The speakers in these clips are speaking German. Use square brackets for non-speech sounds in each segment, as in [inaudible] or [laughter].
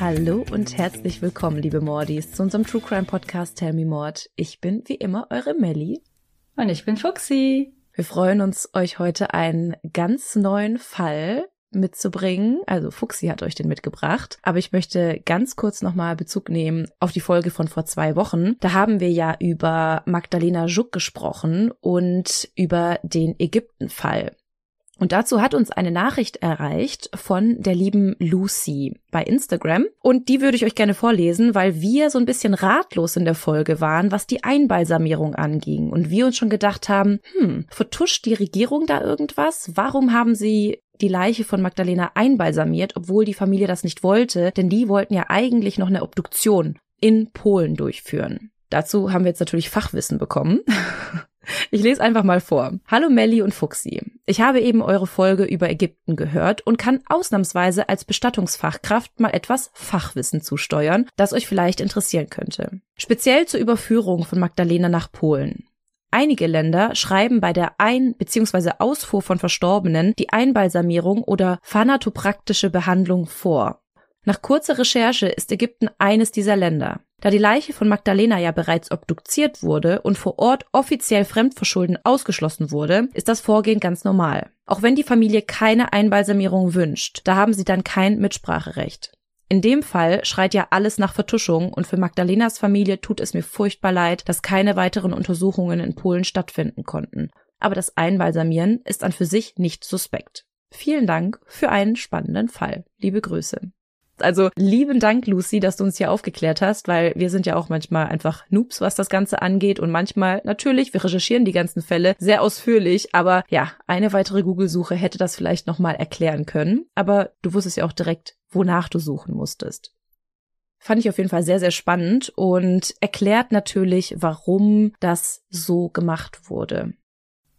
Hallo und herzlich willkommen, liebe Mordis, zu unserem True Crime Podcast Tell Me Mord. Ich bin wie immer eure Melli. Und ich bin Fuxi. Wir freuen uns, euch heute einen ganz neuen Fall mitzubringen. Also Fuxi hat euch den mitgebracht. Aber ich möchte ganz kurz nochmal Bezug nehmen auf die Folge von vor zwei Wochen. Da haben wir ja über Magdalena Schuck gesprochen und über den Ägyptenfall. Und dazu hat uns eine Nachricht erreicht von der lieben Lucy bei Instagram. Und die würde ich euch gerne vorlesen, weil wir so ein bisschen ratlos in der Folge waren, was die Einbalsamierung anging. Und wir uns schon gedacht haben, hm, vertuscht die Regierung da irgendwas? Warum haben sie die Leiche von Magdalena einbalsamiert, obwohl die Familie das nicht wollte? Denn die wollten ja eigentlich noch eine Obduktion in Polen durchführen. Dazu haben wir jetzt natürlich Fachwissen bekommen. [laughs] Ich lese einfach mal vor. Hallo Melli und Fuxi. Ich habe eben eure Folge über Ägypten gehört und kann ausnahmsweise als Bestattungsfachkraft mal etwas Fachwissen zusteuern, das euch vielleicht interessieren könnte. Speziell zur Überführung von Magdalena nach Polen. Einige Länder schreiben bei der Ein- bzw. Ausfuhr von Verstorbenen die Einbalsamierung oder phanatopraktische Behandlung vor. Nach kurzer Recherche ist Ägypten eines dieser Länder. Da die Leiche von Magdalena ja bereits obduziert wurde und vor Ort offiziell Fremdverschulden ausgeschlossen wurde, ist das Vorgehen ganz normal. Auch wenn die Familie keine Einbalsamierung wünscht, da haben sie dann kein Mitspracherecht. In dem Fall schreit ja alles nach Vertuschung und für Magdalenas Familie tut es mir furchtbar leid, dass keine weiteren Untersuchungen in Polen stattfinden konnten. Aber das Einbalsamieren ist an für sich nicht suspekt. Vielen Dank für einen spannenden Fall. Liebe Grüße. Also lieben Dank, Lucy, dass du uns hier aufgeklärt hast, weil wir sind ja auch manchmal einfach Noobs, was das Ganze angeht und manchmal natürlich, wir recherchieren die ganzen Fälle sehr ausführlich, aber ja, eine weitere Google-Suche hätte das vielleicht nochmal erklären können, aber du wusstest ja auch direkt, wonach du suchen musstest. Fand ich auf jeden Fall sehr, sehr spannend und erklärt natürlich, warum das so gemacht wurde.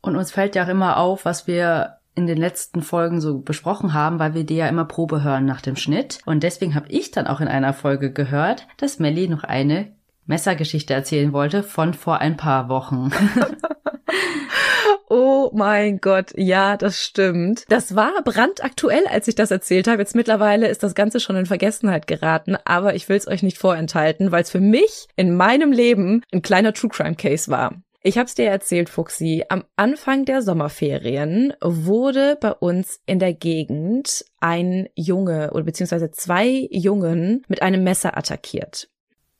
Und uns fällt ja auch immer auf, was wir in den letzten Folgen so besprochen haben, weil wir die ja immer Probe hören nach dem Schnitt. Und deswegen habe ich dann auch in einer Folge gehört, dass Melly noch eine Messergeschichte erzählen wollte von vor ein paar Wochen. [laughs] Oh mein Gott, ja, das stimmt. Das war brandaktuell, als ich das erzählt habe. Jetzt mittlerweile ist das Ganze schon in Vergessenheit geraten, aber ich will es euch nicht vorenthalten, weil es für mich in meinem Leben ein kleiner True Crime Case war. Ich hab's dir erzählt, Fuxi. Am Anfang der Sommerferien wurde bei uns in der Gegend ein Junge oder beziehungsweise zwei Jungen mit einem Messer attackiert.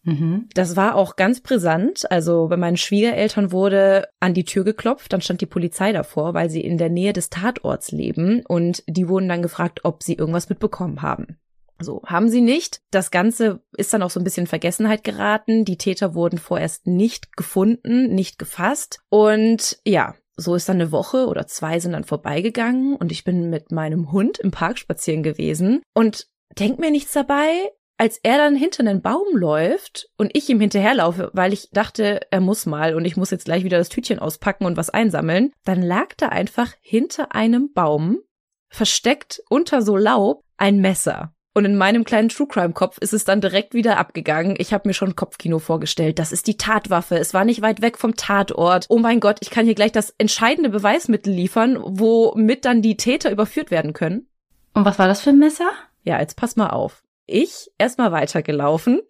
Mhm. Das war auch ganz brisant. Also bei meinen Schwiegereltern wurde an die Tür geklopft, dann stand die Polizei davor, weil sie in der Nähe des Tatorts leben und die wurden dann gefragt, ob sie irgendwas mitbekommen haben. So, haben sie nicht. Das Ganze ist dann auch so ein bisschen in Vergessenheit geraten. Die Täter wurden vorerst nicht gefunden, nicht gefasst. Und ja, so ist dann eine Woche oder zwei sind dann vorbeigegangen und ich bin mit meinem Hund im Park spazieren gewesen und denk mir nichts dabei, als er dann hinter einen Baum läuft und ich ihm hinterherlaufe, weil ich dachte, er muss mal und ich muss jetzt gleich wieder das Tütchen auspacken und was einsammeln, dann lag da einfach hinter einem Baum, versteckt unter so Laub, ein Messer. Und in meinem kleinen True Crime Kopf ist es dann direkt wieder abgegangen. Ich habe mir schon Kopfkino vorgestellt. Das ist die Tatwaffe. Es war nicht weit weg vom Tatort. Oh mein Gott, ich kann hier gleich das entscheidende Beweismittel liefern, womit dann die Täter überführt werden können. Und was war das für ein Messer? Ja, jetzt pass mal auf. Ich erstmal weitergelaufen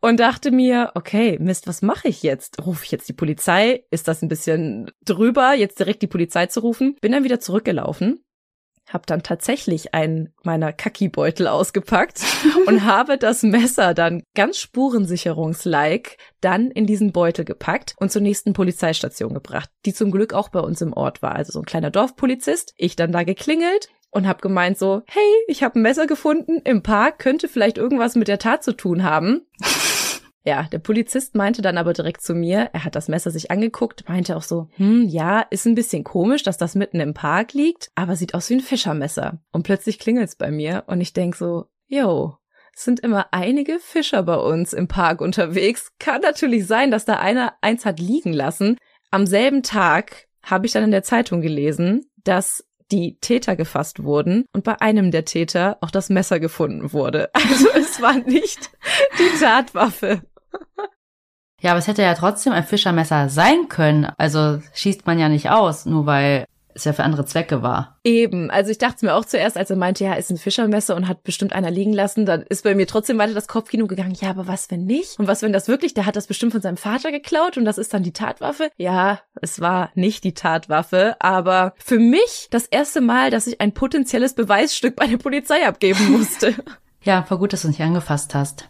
und dachte mir, okay, Mist, was mache ich jetzt? Rufe ich jetzt die Polizei? Ist das ein bisschen drüber, jetzt direkt die Polizei zu rufen? Bin dann wieder zurückgelaufen habe dann tatsächlich einen meiner Kaki-Beutel ausgepackt [laughs] und habe das Messer dann ganz spurensicherungslike dann in diesen Beutel gepackt und zur nächsten Polizeistation gebracht, die zum Glück auch bei uns im Ort war. Also so ein kleiner Dorfpolizist. Ich dann da geklingelt und habe gemeint so, hey, ich habe ein Messer gefunden im Park, könnte vielleicht irgendwas mit der Tat zu tun haben. Ja, der Polizist meinte dann aber direkt zu mir, er hat das Messer sich angeguckt, meinte auch so, hm, ja, ist ein bisschen komisch, dass das mitten im Park liegt, aber sieht aus wie ein Fischermesser. Und plötzlich klingelt's bei mir und ich denk so, yo, sind immer einige Fischer bei uns im Park unterwegs. Kann natürlich sein, dass da einer eins hat liegen lassen. Am selben Tag habe ich dann in der Zeitung gelesen, dass die Täter gefasst wurden und bei einem der Täter auch das Messer gefunden wurde. [laughs] Also es war nicht die Tatwaffe. Ja, aber es hätte ja trotzdem ein Fischermesser sein können. Also schießt man ja nicht aus, nur weil es ja für andere Zwecke war. Eben. Also ich dachte mir auch zuerst, als er meinte, ja, ist ein Fischermesser und hat bestimmt einer liegen lassen, dann ist bei mir trotzdem weiter das Kopfkino gegangen. Ja, aber was, wenn nicht? Und was, wenn das wirklich, der hat das bestimmt von seinem Vater geklaut und das ist dann die Tatwaffe? Ja, es war nicht die Tatwaffe, aber für mich das erste Mal, dass ich ein potenzielles Beweisstück bei der Polizei abgeben musste. [laughs] ja, war gut, dass du nicht angefasst hast.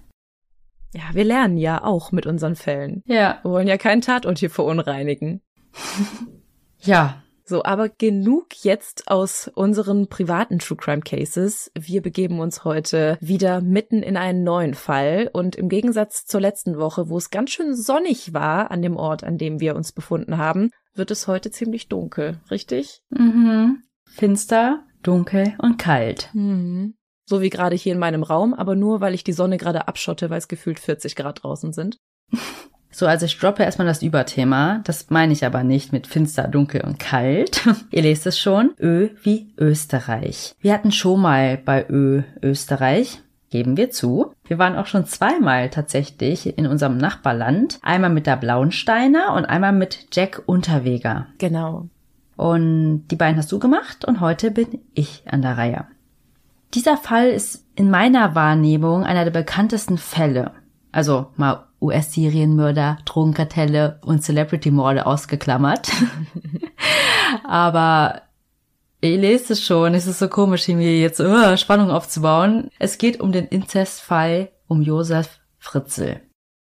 Ja, wir lernen ja auch mit unseren Fällen. Ja. Wir wollen ja keinen Tatort hier verunreinigen. [laughs] ja, so, aber genug jetzt aus unseren privaten True Crime Cases. Wir begeben uns heute wieder mitten in einen neuen Fall und im Gegensatz zur letzten Woche, wo es ganz schön sonnig war an dem Ort, an dem wir uns befunden haben, wird es heute ziemlich dunkel, richtig? Mhm. Finster, dunkel und kalt. Mhm. So wie gerade hier in meinem Raum, aber nur weil ich die Sonne gerade abschotte, weil es gefühlt 40 Grad draußen sind. [laughs] So, also ich droppe erstmal das Überthema. Das meine ich aber nicht mit finster, dunkel und kalt. [laughs] Ihr lest es schon. Ö wie Österreich. Wir hatten schon mal bei Ö Österreich. Geben wir zu. Wir waren auch schon zweimal tatsächlich in unserem Nachbarland. Einmal mit der Blauensteiner und einmal mit Jack Unterweger. Genau. Und die beiden hast du gemacht und heute bin ich an der Reihe. Dieser Fall ist in meiner Wahrnehmung einer der bekanntesten Fälle. Also mal US-Serienmörder, Drogenkartelle und Celebrity-Morde ausgeklammert. [laughs] Aber ich lese es schon, es ist so komisch, mir jetzt uh, Spannung aufzubauen. Es geht um den Inzestfall um Josef Fritzl.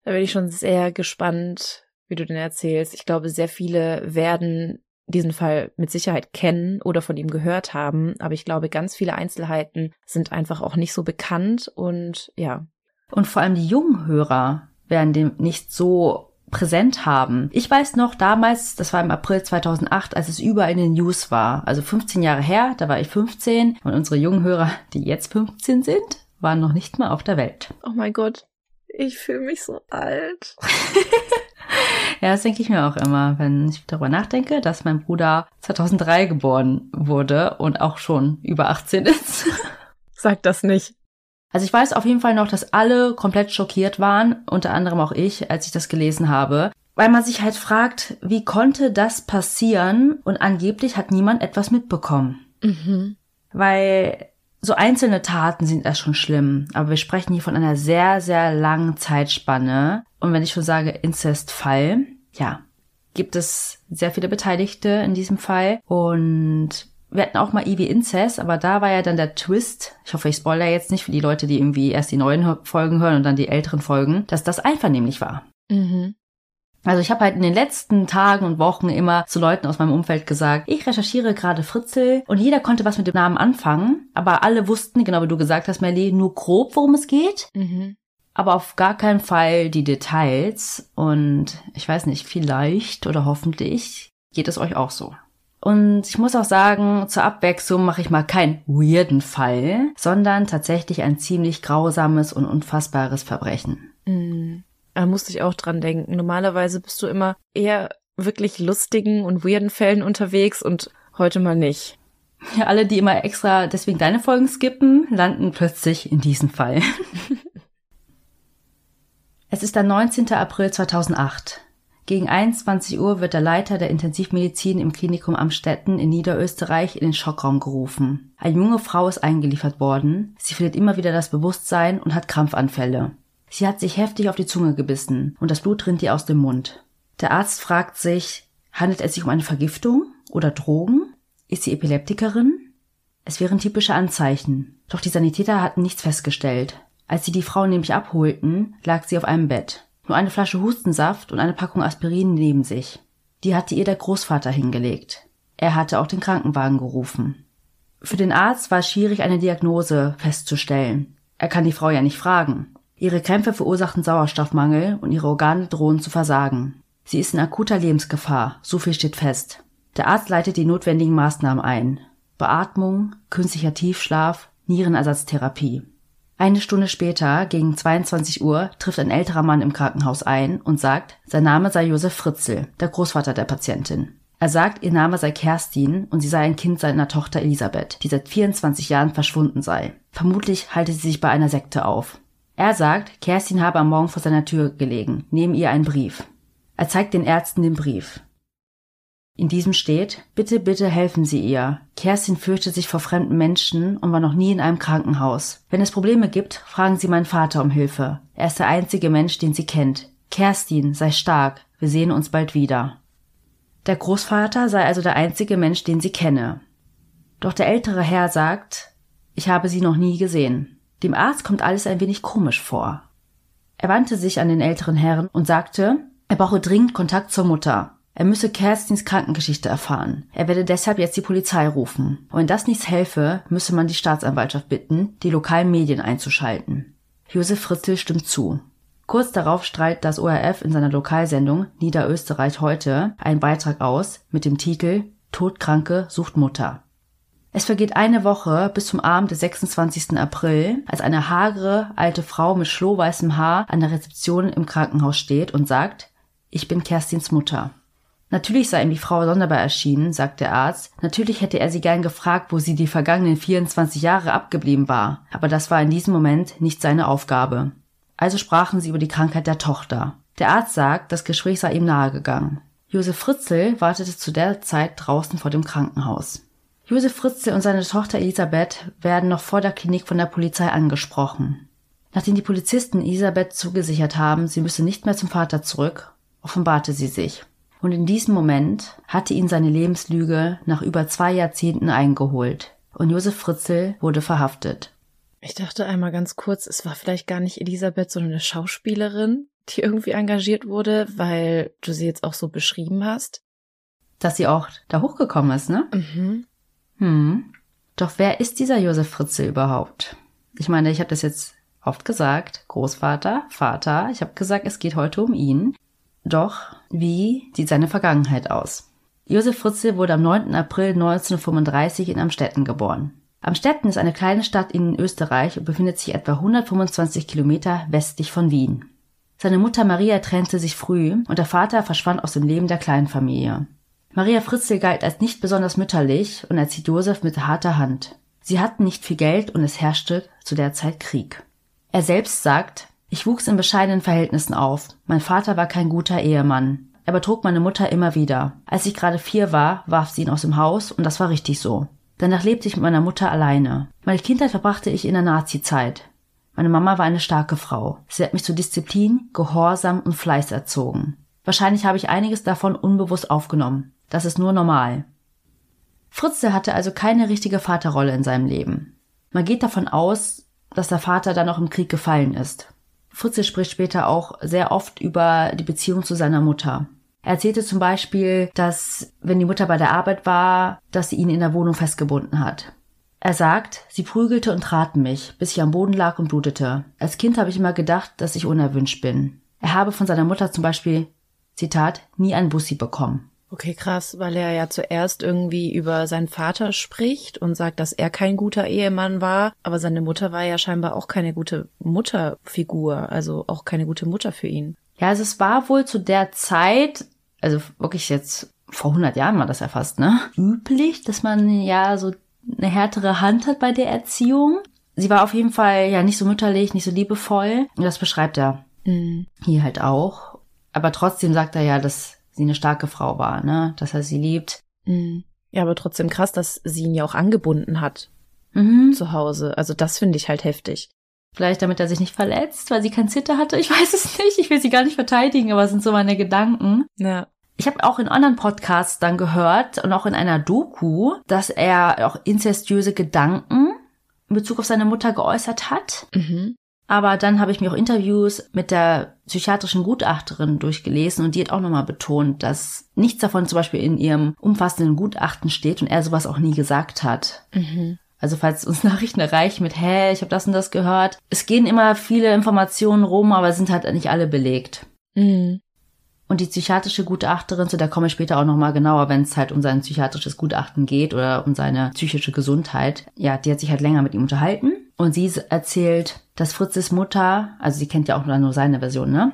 Da bin ich schon sehr gespannt, wie du den erzählst. Ich glaube, sehr viele werden diesen Fall mit Sicherheit kennen oder von ihm gehört haben, aber ich glaube, ganz viele Einzelheiten sind einfach auch nicht so bekannt und ja. Und vor allem die jungen Hörer werden den nicht so präsent haben. Ich weiß noch damals, das war im April 2008, als es überall in den News war. Also 15 Jahre her, da war ich 15 und unsere jungen Hörer, die jetzt 15 sind, waren noch nicht mal auf der Welt. Oh mein Gott, ich fühle mich so alt. [laughs] ja, das denke ich mir auch immer, wenn ich darüber nachdenke, dass mein Bruder 2003 geboren wurde und auch schon über 18 [laughs] ist. Sag das nicht. Also ich weiß auf jeden Fall noch, dass alle komplett schockiert waren, unter anderem auch ich, als ich das gelesen habe, weil man sich halt fragt, wie konnte das passieren und angeblich hat niemand etwas mitbekommen. Mhm. Weil so einzelne Taten sind erst schon schlimm, aber wir sprechen hier von einer sehr, sehr langen Zeitspanne. Und wenn ich schon sage Inzestfall, ja, gibt es sehr viele Beteiligte in diesem Fall und wir hatten auch mal Ivy Incest, aber da war ja dann der Twist, ich hoffe, ich spoilere jetzt nicht für die Leute, die irgendwie erst die neuen Folgen hören und dann die älteren Folgen, dass das einvernehmlich war. Mhm. Also ich habe halt in den letzten Tagen und Wochen immer zu Leuten aus meinem Umfeld gesagt, ich recherchiere gerade Fritzel und jeder konnte was mit dem Namen anfangen, aber alle wussten, genau wie du gesagt hast, Melly, nur grob, worum es geht. Mhm. Aber auf gar keinen Fall die Details und ich weiß nicht, vielleicht oder hoffentlich geht es euch auch so. Und ich muss auch sagen, zur Abwechslung mache ich mal keinen weirden Fall, sondern tatsächlich ein ziemlich grausames und unfassbares Verbrechen. Mhm. Da musste ich auch dran denken. Normalerweise bist du immer eher wirklich lustigen und weirden Fällen unterwegs und heute mal nicht. Ja, alle, die immer extra deswegen deine Folgen skippen, landen plötzlich in diesem Fall. [laughs] es ist der 19. April 2008. Gegen 21 Uhr wird der Leiter der Intensivmedizin im Klinikum Amstetten in Niederösterreich in den Schockraum gerufen. Eine junge Frau ist eingeliefert worden. Sie verliert immer wieder das Bewusstsein und hat Krampfanfälle. Sie hat sich heftig auf die Zunge gebissen und das Blut rinnt ihr aus dem Mund. Der Arzt fragt sich, handelt es sich um eine Vergiftung oder Drogen? Ist sie Epileptikerin? Es wären typische Anzeichen. Doch die Sanitäter hatten nichts festgestellt. Als sie die Frau nämlich abholten, lag sie auf einem Bett nur eine Flasche Hustensaft und eine Packung Aspirin neben sich. Die hatte ihr der Großvater hingelegt. Er hatte auch den Krankenwagen gerufen. Für den Arzt war es schwierig, eine Diagnose festzustellen. Er kann die Frau ja nicht fragen. Ihre Krämpfe verursachten Sauerstoffmangel und ihre Organe drohen zu versagen. Sie ist in akuter Lebensgefahr, so viel steht fest. Der Arzt leitet die notwendigen Maßnahmen ein. Beatmung, künstlicher Tiefschlaf, Nierenersatztherapie. Eine Stunde später, gegen 22 Uhr, trifft ein älterer Mann im Krankenhaus ein und sagt, sein Name sei Josef Fritzl, der Großvater der Patientin. Er sagt, ihr Name sei Kerstin und sie sei ein Kind seiner Tochter Elisabeth, die seit 24 Jahren verschwunden sei. Vermutlich halte sie sich bei einer Sekte auf. Er sagt, Kerstin habe am Morgen vor seiner Tür gelegen, neben ihr einen Brief. Er zeigt den Ärzten den Brief. In diesem steht, bitte, bitte helfen Sie ihr. Kerstin fürchtet sich vor fremden Menschen und war noch nie in einem Krankenhaus. Wenn es Probleme gibt, fragen Sie meinen Vater um Hilfe. Er ist der einzige Mensch, den sie kennt. Kerstin, sei stark. Wir sehen uns bald wieder. Der Großvater sei also der einzige Mensch, den sie kenne. Doch der ältere Herr sagt, ich habe sie noch nie gesehen. Dem Arzt kommt alles ein wenig komisch vor. Er wandte sich an den älteren Herrn und sagte, er brauche dringend Kontakt zur Mutter. Er müsse Kerstins Krankengeschichte erfahren. Er werde deshalb jetzt die Polizei rufen. Und wenn das nichts helfe, müsse man die Staatsanwaltschaft bitten, die lokalen Medien einzuschalten. Josef Fritzl stimmt zu. Kurz darauf strahlt das ORF in seiner Lokalsendung Niederösterreich heute einen Beitrag aus mit dem Titel Todkranke sucht Mutter. Es vergeht eine Woche bis zum Abend des 26. April, als eine hagere alte Frau mit schlohweißem Haar an der Rezeption im Krankenhaus steht und sagt, ich bin Kerstins Mutter. Natürlich sei ihm die Frau sonderbar erschienen, sagt der Arzt. Natürlich hätte er sie gern gefragt, wo sie die vergangenen 24 Jahre abgeblieben war. Aber das war in diesem Moment nicht seine Aufgabe. Also sprachen sie über die Krankheit der Tochter. Der Arzt sagt, das Gespräch sei ihm nahegegangen. Josef Fritzl wartete zu der Zeit draußen vor dem Krankenhaus. Josef Fritzl und seine Tochter Elisabeth werden noch vor der Klinik von der Polizei angesprochen. Nachdem die Polizisten Elisabeth zugesichert haben, sie müsse nicht mehr zum Vater zurück, offenbarte sie sich. Und in diesem Moment hatte ihn seine Lebenslüge nach über zwei Jahrzehnten eingeholt. Und Josef Fritzl wurde verhaftet. Ich dachte einmal ganz kurz, es war vielleicht gar nicht Elisabeth, sondern eine Schauspielerin, die irgendwie engagiert wurde, weil du sie jetzt auch so beschrieben hast. Dass sie auch da hochgekommen ist, ne? Mhm. Hm. Doch wer ist dieser Josef Fritzl überhaupt? Ich meine, ich habe das jetzt oft gesagt, Großvater, Vater, ich habe gesagt, es geht heute um ihn. Doch wie sieht seine Vergangenheit aus? Josef Fritzl wurde am 9. April 1935 in Amstetten geboren. Amstetten ist eine kleine Stadt in Österreich und befindet sich etwa 125 Kilometer westlich von Wien. Seine Mutter Maria trennte sich früh und der Vater verschwand aus dem Leben der kleinen Familie. Maria Fritzl galt als nicht besonders mütterlich und erzieht Josef mit harter Hand. Sie hatten nicht viel Geld und es herrschte zu der Zeit Krieg. Er selbst sagt, ich wuchs in bescheidenen Verhältnissen auf. Mein Vater war kein guter Ehemann. Er betrug meine Mutter immer wieder. Als ich gerade vier war, warf sie ihn aus dem Haus und das war richtig so. Danach lebte ich mit meiner Mutter alleine. Meine Kindheit verbrachte ich in der Nazi-Zeit. Meine Mama war eine starke Frau. Sie hat mich zu Disziplin, Gehorsam und Fleiß erzogen. Wahrscheinlich habe ich einiges davon unbewusst aufgenommen. Das ist nur normal. Fritzle hatte also keine richtige Vaterrolle in seinem Leben. Man geht davon aus, dass der Vater dann noch im Krieg gefallen ist. Fritze spricht später auch sehr oft über die Beziehung zu seiner Mutter. Er erzählte zum Beispiel, dass, wenn die Mutter bei der Arbeit war, dass sie ihn in der Wohnung festgebunden hat. Er sagt, sie prügelte und trat mich, bis ich am Boden lag und blutete. Als Kind habe ich immer gedacht, dass ich unerwünscht bin. Er habe von seiner Mutter zum Beispiel, Zitat, nie ein Bussi bekommen. Okay, krass, weil er ja zuerst irgendwie über seinen Vater spricht und sagt, dass er kein guter Ehemann war, aber seine Mutter war ja scheinbar auch keine gute Mutterfigur, also auch keine gute Mutter für ihn. Ja, also es war wohl zu der Zeit, also wirklich jetzt vor 100 Jahren war das ja fast, ne? Üblich, dass man ja so eine härtere Hand hat bei der Erziehung. Sie war auf jeden Fall ja nicht so mütterlich, nicht so liebevoll. Und das beschreibt er mhm. hier halt auch. Aber trotzdem sagt er ja, dass sie eine starke Frau war, ne? Dass er sie liebt. Mhm. Ja, aber trotzdem krass, dass sie ihn ja auch angebunden hat mhm. zu Hause. Also das finde ich halt heftig. Vielleicht damit er sich nicht verletzt, weil sie kein Zitter hatte. Ich [laughs] weiß es nicht. Ich will sie gar nicht verteidigen, aber es sind so meine Gedanken. Ja. Ich habe auch in anderen Podcasts dann gehört und auch in einer Doku, dass er auch inzestiöse Gedanken in Bezug auf seine Mutter geäußert hat. Mhm. Aber dann habe ich mir auch Interviews mit der psychiatrischen Gutachterin durchgelesen und die hat auch nochmal betont, dass nichts davon zum Beispiel in ihrem umfassenden Gutachten steht und er sowas auch nie gesagt hat. Mhm. Also falls uns [laughs] Nachrichten erreichen mit, hä, ich habe das und das gehört. Es gehen immer viele Informationen rum, aber sind halt nicht alle belegt. Mhm. Und die psychiatrische Gutachterin, zu der komme ich später auch nochmal genauer, wenn es halt um sein psychiatrisches Gutachten geht oder um seine psychische Gesundheit. Ja, die hat sich halt länger mit ihm unterhalten. Und sie erzählt, dass Fritzes Mutter, also sie kennt ja auch nur seine Version, ne?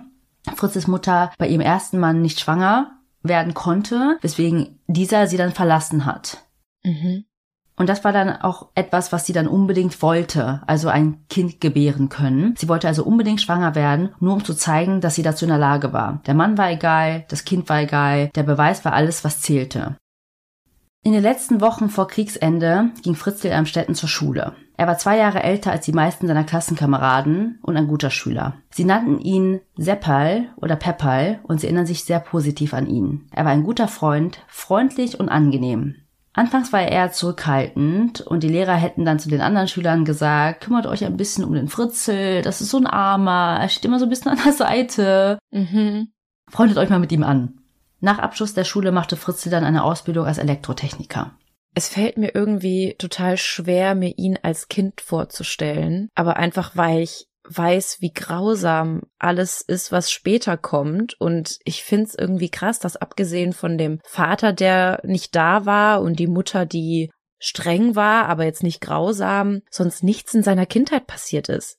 Fritzes Mutter bei ihrem ersten Mann nicht schwanger werden konnte, weswegen dieser sie dann verlassen hat. Mhm. Und das war dann auch etwas, was sie dann unbedingt wollte, also ein Kind gebären können. Sie wollte also unbedingt schwanger werden, nur um zu zeigen, dass sie dazu in der Lage war. Der Mann war egal, das Kind war egal, der Beweis war alles, was zählte. In den letzten Wochen vor Kriegsende ging Fritzl Amstetten zur Schule. Er war zwei Jahre älter als die meisten seiner Klassenkameraden und ein guter Schüler. Sie nannten ihn Seppal oder Peppal und sie erinnern sich sehr positiv an ihn. Er war ein guter Freund, freundlich und angenehm. Anfangs war er eher zurückhaltend und die Lehrer hätten dann zu den anderen Schülern gesagt, kümmert euch ein bisschen um den Fritzel, das ist so ein Armer, er steht immer so ein bisschen an der Seite. Mhm. Freundet euch mal mit ihm an. Nach Abschluss der Schule machte Fritzel dann eine Ausbildung als Elektrotechniker. Es fällt mir irgendwie total schwer, mir ihn als Kind vorzustellen, aber einfach weil ich weiß, wie grausam alles ist, was später kommt. Und ich find's irgendwie krass, dass abgesehen von dem Vater, der nicht da war und die Mutter, die streng war, aber jetzt nicht grausam, sonst nichts in seiner Kindheit passiert ist.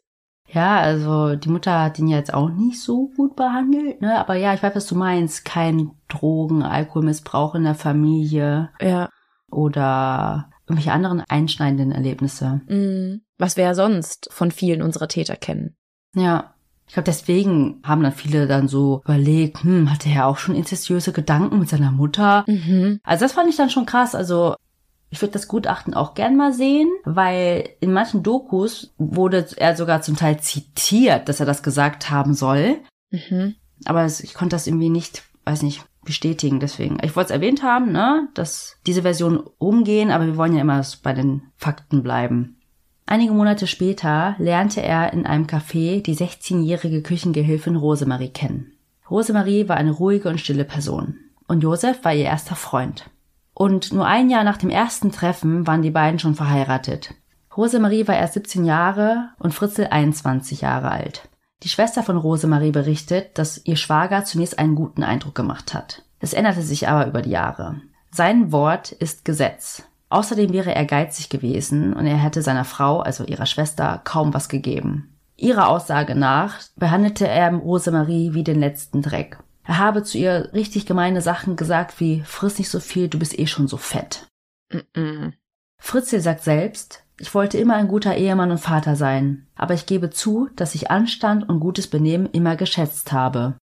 Ja, also die Mutter hat ihn jetzt auch nicht so gut behandelt, ne? Aber ja, ich weiß, was du meinst. Kein Drogen, Alkoholmissbrauch in der Familie. Ja. Oder irgendwelche anderen einschneidenden Erlebnisse. Mhm. Was wir ja sonst von vielen unserer Täter kennen. Ja. Ich glaube, deswegen haben dann viele dann so überlegt, hm, hatte er auch schon inzestiöse Gedanken mit seiner Mutter? Mhm. Also das fand ich dann schon krass. Also ich würde das Gutachten auch gern mal sehen, weil in manchen Dokus wurde er sogar zum Teil zitiert, dass er das gesagt haben soll. Mhm. Aber ich konnte das irgendwie nicht, weiß nicht, bestätigen. Deswegen, ich wollte es erwähnt haben, ne, dass diese Version umgehen, aber wir wollen ja immer bei den Fakten bleiben. Einige Monate später lernte er in einem Café die 16-jährige Küchengehilfin Rosemarie kennen. Rosemarie war eine ruhige und stille Person. Und Josef war ihr erster Freund. Und nur ein Jahr nach dem ersten Treffen waren die beiden schon verheiratet. Rosemarie war erst 17 Jahre und Fritzl 21 Jahre alt. Die Schwester von Rosemarie berichtet, dass ihr Schwager zunächst einen guten Eindruck gemacht hat. Das änderte sich aber über die Jahre. Sein Wort ist Gesetz. Außerdem wäre er geizig gewesen und er hätte seiner Frau, also ihrer Schwester, kaum was gegeben. Ihrer Aussage nach behandelte er Rosemarie wie den letzten Dreck. Er habe zu ihr richtig gemeine Sachen gesagt wie friss nicht so viel, du bist eh schon so fett. Mm -mm. Fritzl sagt selbst, ich wollte immer ein guter Ehemann und Vater sein, aber ich gebe zu, dass ich Anstand und gutes Benehmen immer geschätzt habe.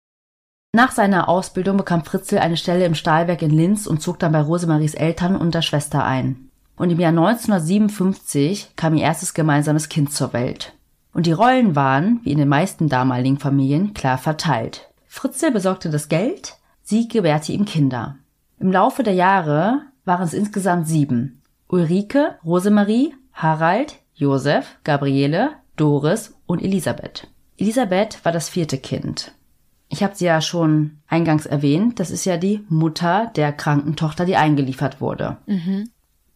Nach seiner Ausbildung bekam Fritzl eine Stelle im Stahlwerk in Linz und zog dann bei Rosemaries Eltern und der Schwester ein. Und im Jahr 1957 kam ihr erstes gemeinsames Kind zur Welt. Und die Rollen waren, wie in den meisten damaligen Familien, klar verteilt. Fritzl besorgte das Geld, sie gewährte ihm Kinder. Im Laufe der Jahre waren es insgesamt sieben. Ulrike, Rosemarie, Harald, Josef, Gabriele, Doris und Elisabeth. Elisabeth war das vierte Kind. Ich habe sie ja schon eingangs erwähnt, das ist ja die Mutter der kranken Tochter, die eingeliefert wurde. Mhm.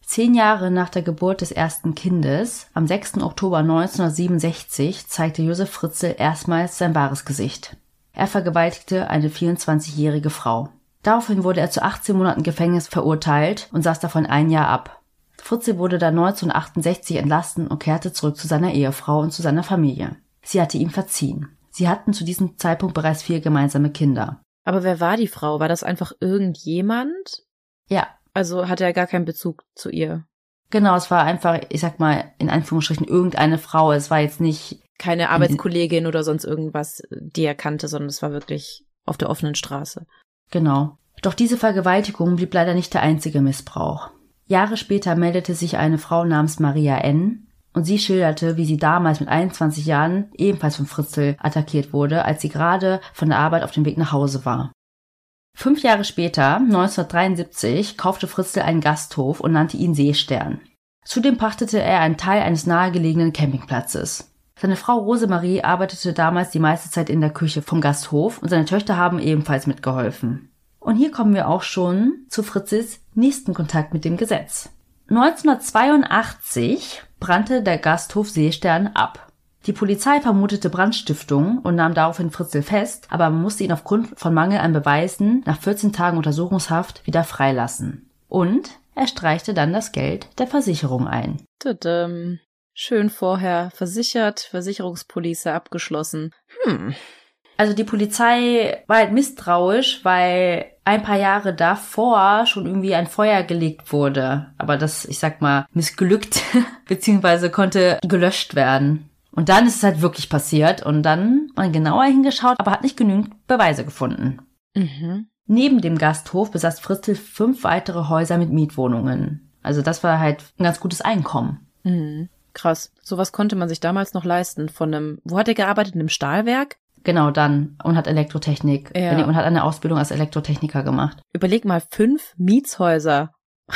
Zehn Jahre nach der Geburt des ersten Kindes, am 6. Oktober 1967, zeigte Josef Fritzl erstmals sein wahres Gesicht. Er vergewaltigte eine 24-jährige Frau. Daraufhin wurde er zu 18 Monaten Gefängnis verurteilt und saß davon ein Jahr ab. Fritzi wurde dann 1968 entlassen und kehrte zurück zu seiner Ehefrau und zu seiner Familie. Sie hatte ihm verziehen. Sie hatten zu diesem Zeitpunkt bereits vier gemeinsame Kinder. Aber wer war die Frau? War das einfach irgendjemand? Ja. Also hatte er gar keinen Bezug zu ihr. Genau, es war einfach, ich sag mal, in Anführungsstrichen irgendeine Frau. Es war jetzt nicht. Keine Arbeitskollegin oder sonst irgendwas, die er kannte, sondern es war wirklich auf der offenen Straße. Genau. Doch diese Vergewaltigung blieb leider nicht der einzige Missbrauch. Jahre später meldete sich eine Frau namens Maria N. und sie schilderte, wie sie damals mit 21 Jahren ebenfalls von Fritzl attackiert wurde, als sie gerade von der Arbeit auf dem Weg nach Hause war. Fünf Jahre später, 1973, kaufte Fritzl einen Gasthof und nannte ihn Seestern. Zudem pachtete er einen Teil eines nahegelegenen Campingplatzes. Seine Frau Rosemarie arbeitete damals die meiste Zeit in der Küche vom Gasthof und seine Töchter haben ebenfalls mitgeholfen. Und hier kommen wir auch schon zu Fritzes nächsten Kontakt mit dem Gesetz. 1982 brannte der Gasthof Seestern ab. Die Polizei vermutete Brandstiftung und nahm daraufhin Fritzl fest, aber man musste ihn aufgrund von Mangel an Beweisen nach 14 Tagen Untersuchungshaft wieder freilassen. Und er streichte dann das Geld der Versicherung ein. Tadam. Schön vorher versichert, Versicherungspolice abgeschlossen. Hm. Also die Polizei war halt misstrauisch, weil ein paar Jahre davor schon irgendwie ein Feuer gelegt wurde. Aber das, ich sag mal, missglückt, [laughs] beziehungsweise konnte gelöscht werden. Und dann ist es halt wirklich passiert und dann man genauer hingeschaut, aber hat nicht genügend Beweise gefunden. Mhm. Neben dem Gasthof besaß Fritzl fünf weitere Häuser mit Mietwohnungen. Also das war halt ein ganz gutes Einkommen. Mhm. Krass. Sowas konnte man sich damals noch leisten von einem, wo hat er gearbeitet? In einem Stahlwerk? Genau dann und hat Elektrotechnik Ja. und hat eine Ausbildung als Elektrotechniker gemacht. Überleg mal, fünf Mietshäuser. [laughs]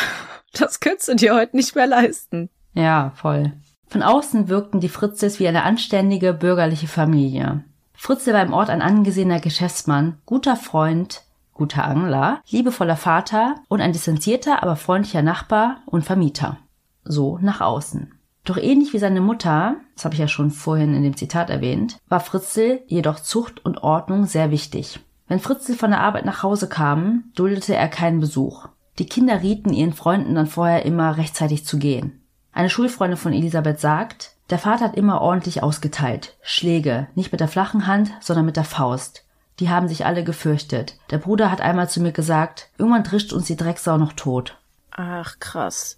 Das könntest du dir heute nicht mehr leisten. Ja, voll. Von außen wirkten die Fritzels wie eine anständige bürgerliche Familie. Fritzl war im Ort ein angesehener Geschäftsmann, guter Freund, guter Angler, liebevoller Vater und ein distanzierter, aber freundlicher Nachbar und Vermieter. So nach außen. Doch ähnlich wie seine Mutter, das habe ich ja schon vorhin in dem Zitat erwähnt, war Fritzl jedoch Zucht und Ordnung sehr wichtig. Wenn Fritzl von der Arbeit nach Hause kam, duldete er keinen Besuch. Die Kinder rieten ihren Freunden dann vorher immer rechtzeitig zu gehen. Eine Schulfreundin von Elisabeth sagt, der Vater hat immer ordentlich ausgeteilt. Schläge, nicht mit der flachen Hand, sondern mit der Faust. Die haben sich alle gefürchtet. Der Bruder hat einmal zu mir gesagt, irgendwann drischt uns die Drecksau noch tot. Ach, krass.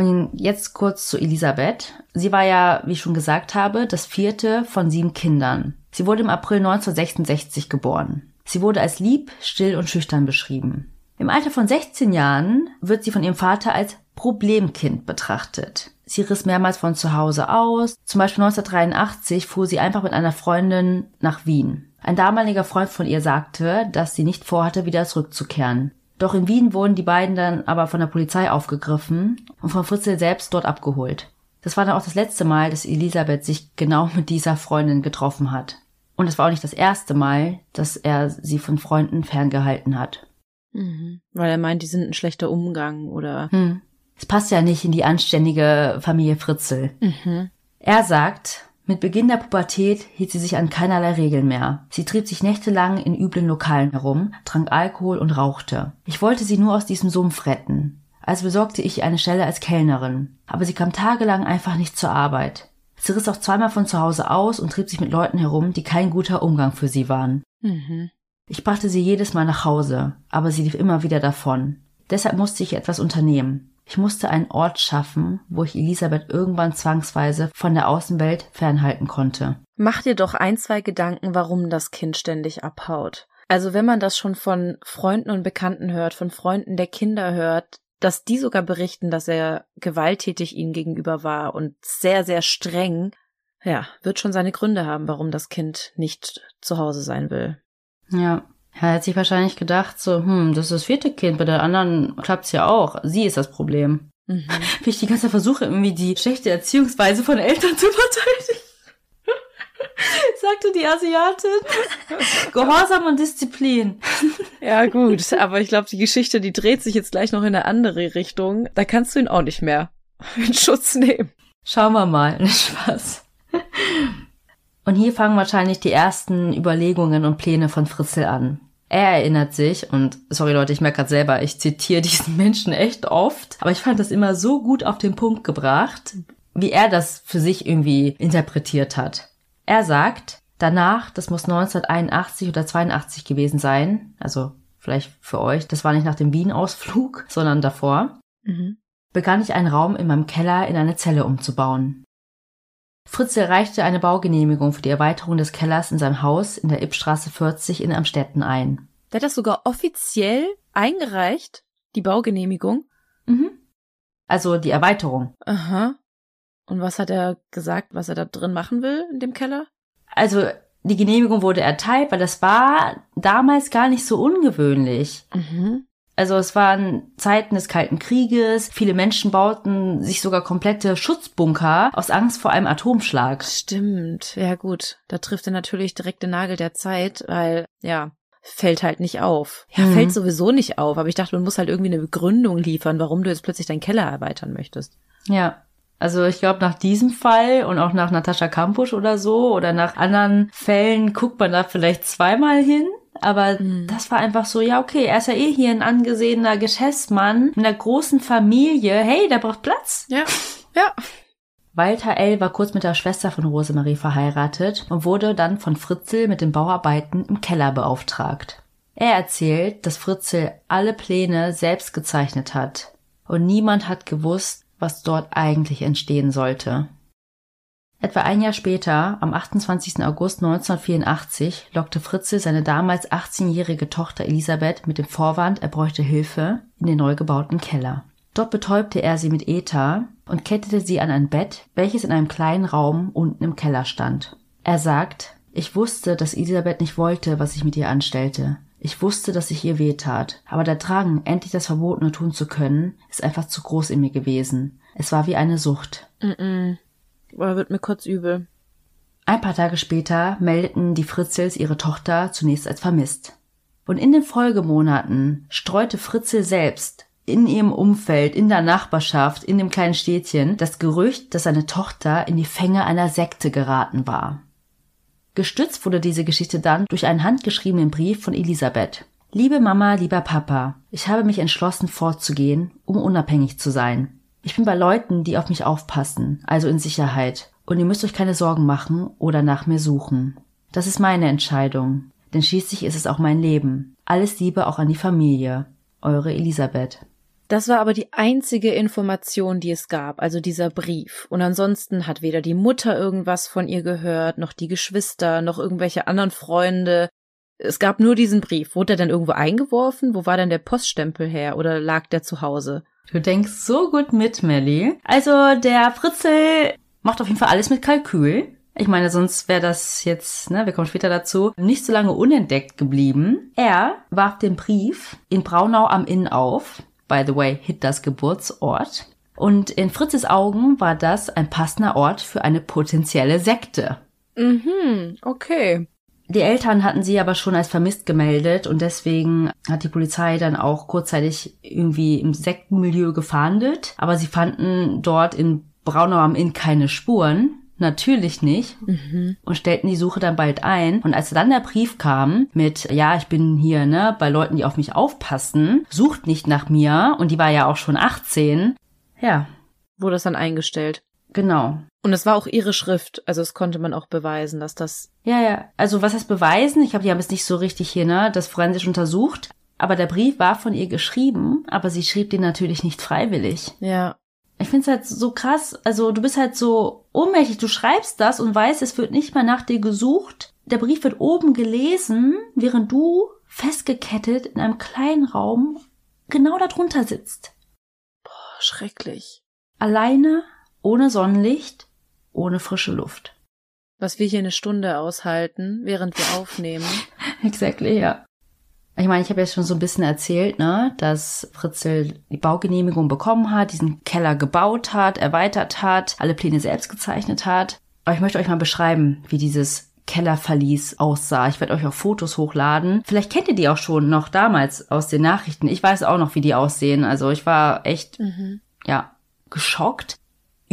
Und jetzt kurz zu Elisabeth. Sie war ja, wie ich schon gesagt habe, das vierte von sieben Kindern. Sie wurde im April 1966 geboren. Sie wurde als lieb, still und schüchtern beschrieben. Im Alter von 16 Jahren wird sie von ihrem Vater als Problemkind betrachtet. Sie riss mehrmals von zu Hause aus. Zum Beispiel 1983 fuhr sie einfach mit einer Freundin nach Wien. Ein damaliger Freund von ihr sagte, dass sie nicht vorhatte, wieder zurückzukehren. Doch in Wien wurden die beiden dann aber von der Polizei aufgegriffen und von Fritzl selbst dort abgeholt. Das war dann auch das letzte Mal, dass Elisabeth sich genau mit dieser Freundin getroffen hat. Und es war auch nicht das erste Mal, dass er sie von Freunden ferngehalten hat. Mhm. Weil er meint, die sind ein schlechter Umgang oder. Hm. Es passt ja nicht in die anständige Familie Fritzl. Mhm. Er sagt, mit Beginn der Pubertät hielt sie sich an keinerlei Regeln mehr. Sie trieb sich nächtelang in üblen Lokalen herum, trank Alkohol und rauchte. Ich wollte sie nur aus diesem Sumpf retten. Also besorgte ich ihr eine Stelle als Kellnerin. Aber sie kam tagelang einfach nicht zur Arbeit. Sie riss auch zweimal von zu Hause aus und trieb sich mit Leuten herum, die kein guter Umgang für sie waren. Mhm. Ich brachte sie jedes Mal nach Hause, aber sie lief immer wieder davon. Deshalb musste ich etwas unternehmen. Ich musste einen Ort schaffen, wo ich Elisabeth irgendwann zwangsweise von der Außenwelt fernhalten konnte. Mach dir doch ein, zwei Gedanken, warum das Kind ständig abhaut. Also wenn man das schon von Freunden und Bekannten hört, von Freunden der Kinder hört, dass die sogar berichten, dass er gewalttätig ihnen gegenüber war und sehr, sehr streng, ja, wird schon seine Gründe haben, warum das Kind nicht zu Hause sein will. Ja. Er hat sich wahrscheinlich gedacht, so, hm, das ist das vierte Kind, bei der anderen klappt's ja auch. Sie ist das Problem. Mhm. [laughs] Wie ich die ganze Zeit versuche, irgendwie die schlechte Erziehungsweise von Eltern zu verteidigen. [laughs] Sagte die Asiatin. [laughs] Gehorsam und Disziplin. Ja, gut, aber ich glaube, die Geschichte, die dreht sich jetzt gleich noch in eine andere Richtung. Da kannst du ihn auch nicht mehr in Schutz nehmen. Schauen wir mal. Spaß. Und hier fangen wahrscheinlich die ersten Überlegungen und Pläne von Fritzl an. Er erinnert sich, und sorry Leute, ich merke gerade selber, ich zitiere [laughs] diesen Menschen echt oft, aber ich fand das immer so gut auf den Punkt gebracht, wie er das für sich irgendwie interpretiert hat. Er sagt, danach, das muss 1981 oder 82 gewesen sein, also vielleicht für euch, das war nicht nach dem Wien-Ausflug, sondern davor, Mhm. begann ich einen Raum in meinem Keller in eine Zelle umzubauen. Fritz erreichte eine Baugenehmigung für die Erweiterung des Kellers in seinem Haus in der Ippstraße 40 in Amstetten ein. Der hat das sogar offiziell eingereicht, die Baugenehmigung. Mhm. Also die Erweiterung. Aha. Und was hat er gesagt, was er da drin machen will in dem Keller? Also die Genehmigung wurde erteilt, weil das war damals gar nicht so ungewöhnlich. Mhm. Also es waren Zeiten des Kalten Krieges. Viele Menschen bauten sich sogar komplette Schutzbunker aus Angst vor einem Atomschlag. Stimmt. Ja, gut. Da trifft er natürlich direkt den Nagel der Zeit, weil, ja, fällt halt nicht auf. Ja, Mhm. fällt sowieso nicht auf. Aber ich dachte, man muss halt irgendwie eine Begründung liefern, warum du jetzt plötzlich deinen Keller erweitern möchtest. Ja. Also ich glaube, nach diesem Fall und auch nach Natascha Kampusch oder so oder nach anderen Fällen guckt man da vielleicht zweimal hin. Aber Mhm. das war einfach so, ja, okay, er ist ja eh hier ein angesehener Geschäftsmann mit einer großen Familie. Hey, der braucht Platz. Ja. Ja. Walter L. war kurz mit der Schwester von Rosemarie verheiratet und wurde dann von Fritzl mit den Bauarbeiten im Keller beauftragt. Er erzählt, dass Fritzl alle Pläne selbst gezeichnet hat und niemand hat gewusst, was dort eigentlich entstehen sollte. Etwa ein Jahr später, am 28. August 1984, lockte Fritzl seine damals 18-jährige Tochter Elisabeth mit dem Vorwand, er bräuchte Hilfe, in den neu gebauten Keller. Dort betäubte er sie mit Ether und kettete sie an ein Bett, welches in einem kleinen Raum unten im Keller stand. Er sagt, ich wusste, dass Elisabeth nicht wollte, was ich mit ihr anstellte. Ich wusste, dass ich ihr wehtat, aber der Drang, endlich das Verbotene tun zu können, ist einfach zu groß in mir gewesen. Es war wie eine Sucht. Mm -mm. Oder wird mir kurz übel. Ein paar Tage später meldeten die Fritzels ihre Tochter zunächst als vermisst. Und in den Folgemonaten streute Fritzel selbst in ihrem Umfeld, in der Nachbarschaft, in dem kleinen Städtchen das Gerücht, dass seine Tochter in die Fänge einer Sekte geraten war. Gestützt wurde diese Geschichte dann durch einen handgeschriebenen Brief von Elisabeth. Liebe Mama, lieber Papa, ich habe mich entschlossen fortzugehen, um unabhängig zu sein. Ich bin bei Leuten, die auf mich aufpassen, also in Sicherheit. Und ihr müsst euch keine Sorgen machen oder nach mir suchen. Das ist meine Entscheidung. Denn schließlich ist es auch mein Leben. Alles Liebe auch an die Familie. Eure Elisabeth. Das war aber die einzige Information, die es gab, also dieser Brief. Und ansonsten hat weder die Mutter irgendwas von ihr gehört, noch die Geschwister, noch irgendwelche anderen Freunde. Es gab nur diesen Brief. Wurde er dann irgendwo eingeworfen? Wo war denn der Poststempel her? Oder lag der zu Hause? Du denkst so gut mit, Melly. Also der Fritzel macht auf jeden Fall alles mit Kalkül. Ich meine, sonst wäre das jetzt, ne, wir kommen später dazu, nicht so lange unentdeckt geblieben. Er warf den Brief in Braunau am Inn auf. By the way, Hitlers Geburtsort. Und in Fritzes Augen war das ein passender Ort für eine potenzielle Sekte. Mhm, okay. Die Eltern hatten sie aber schon als vermisst gemeldet und deswegen hat die Polizei dann auch kurzzeitig irgendwie im Sektenmilieu gefahndet. Aber sie fanden dort in Braunau am Inn keine Spuren. Natürlich nicht. Mhm. Und stellten die Suche dann bald ein. Und als dann der Brief kam mit, ja, ich bin hier, ne, bei Leuten, die auf mich aufpassen, sucht nicht nach mir. Und die war ja auch schon 18. Ja. Wurde das dann eingestellt? Genau. Und es war auch ihre Schrift, also es konnte man auch beweisen, dass das. Ja, ja. Also was heißt beweisen? Ich glaube, die haben es nicht so richtig hier, ne, das forensisch untersucht. Aber der Brief war von ihr geschrieben, aber sie schrieb den natürlich nicht freiwillig. Ja. Ich finde es halt so krass. Also du bist halt so ohnmächtig. Du schreibst das und weißt, es wird nicht mehr nach dir gesucht. Der Brief wird oben gelesen, während du festgekettet in einem kleinen Raum genau darunter sitzt. Boah, schrecklich. Alleine, ohne Sonnenlicht, ohne frische Luft. Was wir hier eine Stunde aushalten, während wir aufnehmen. [laughs] exactly, ja. Ich meine, ich habe jetzt schon so ein bisschen erzählt, ne, dass Fritzl die Baugenehmigung bekommen hat, diesen Keller gebaut hat, erweitert hat, alle Pläne selbst gezeichnet hat. Aber ich möchte euch mal beschreiben, wie dieses Kellerverlies aussah. Ich werde euch auch Fotos hochladen. Vielleicht kennt ihr die auch schon noch damals aus den Nachrichten. Ich weiß auch noch, wie die aussehen. Also ich war echt, mhm. ja, geschockt.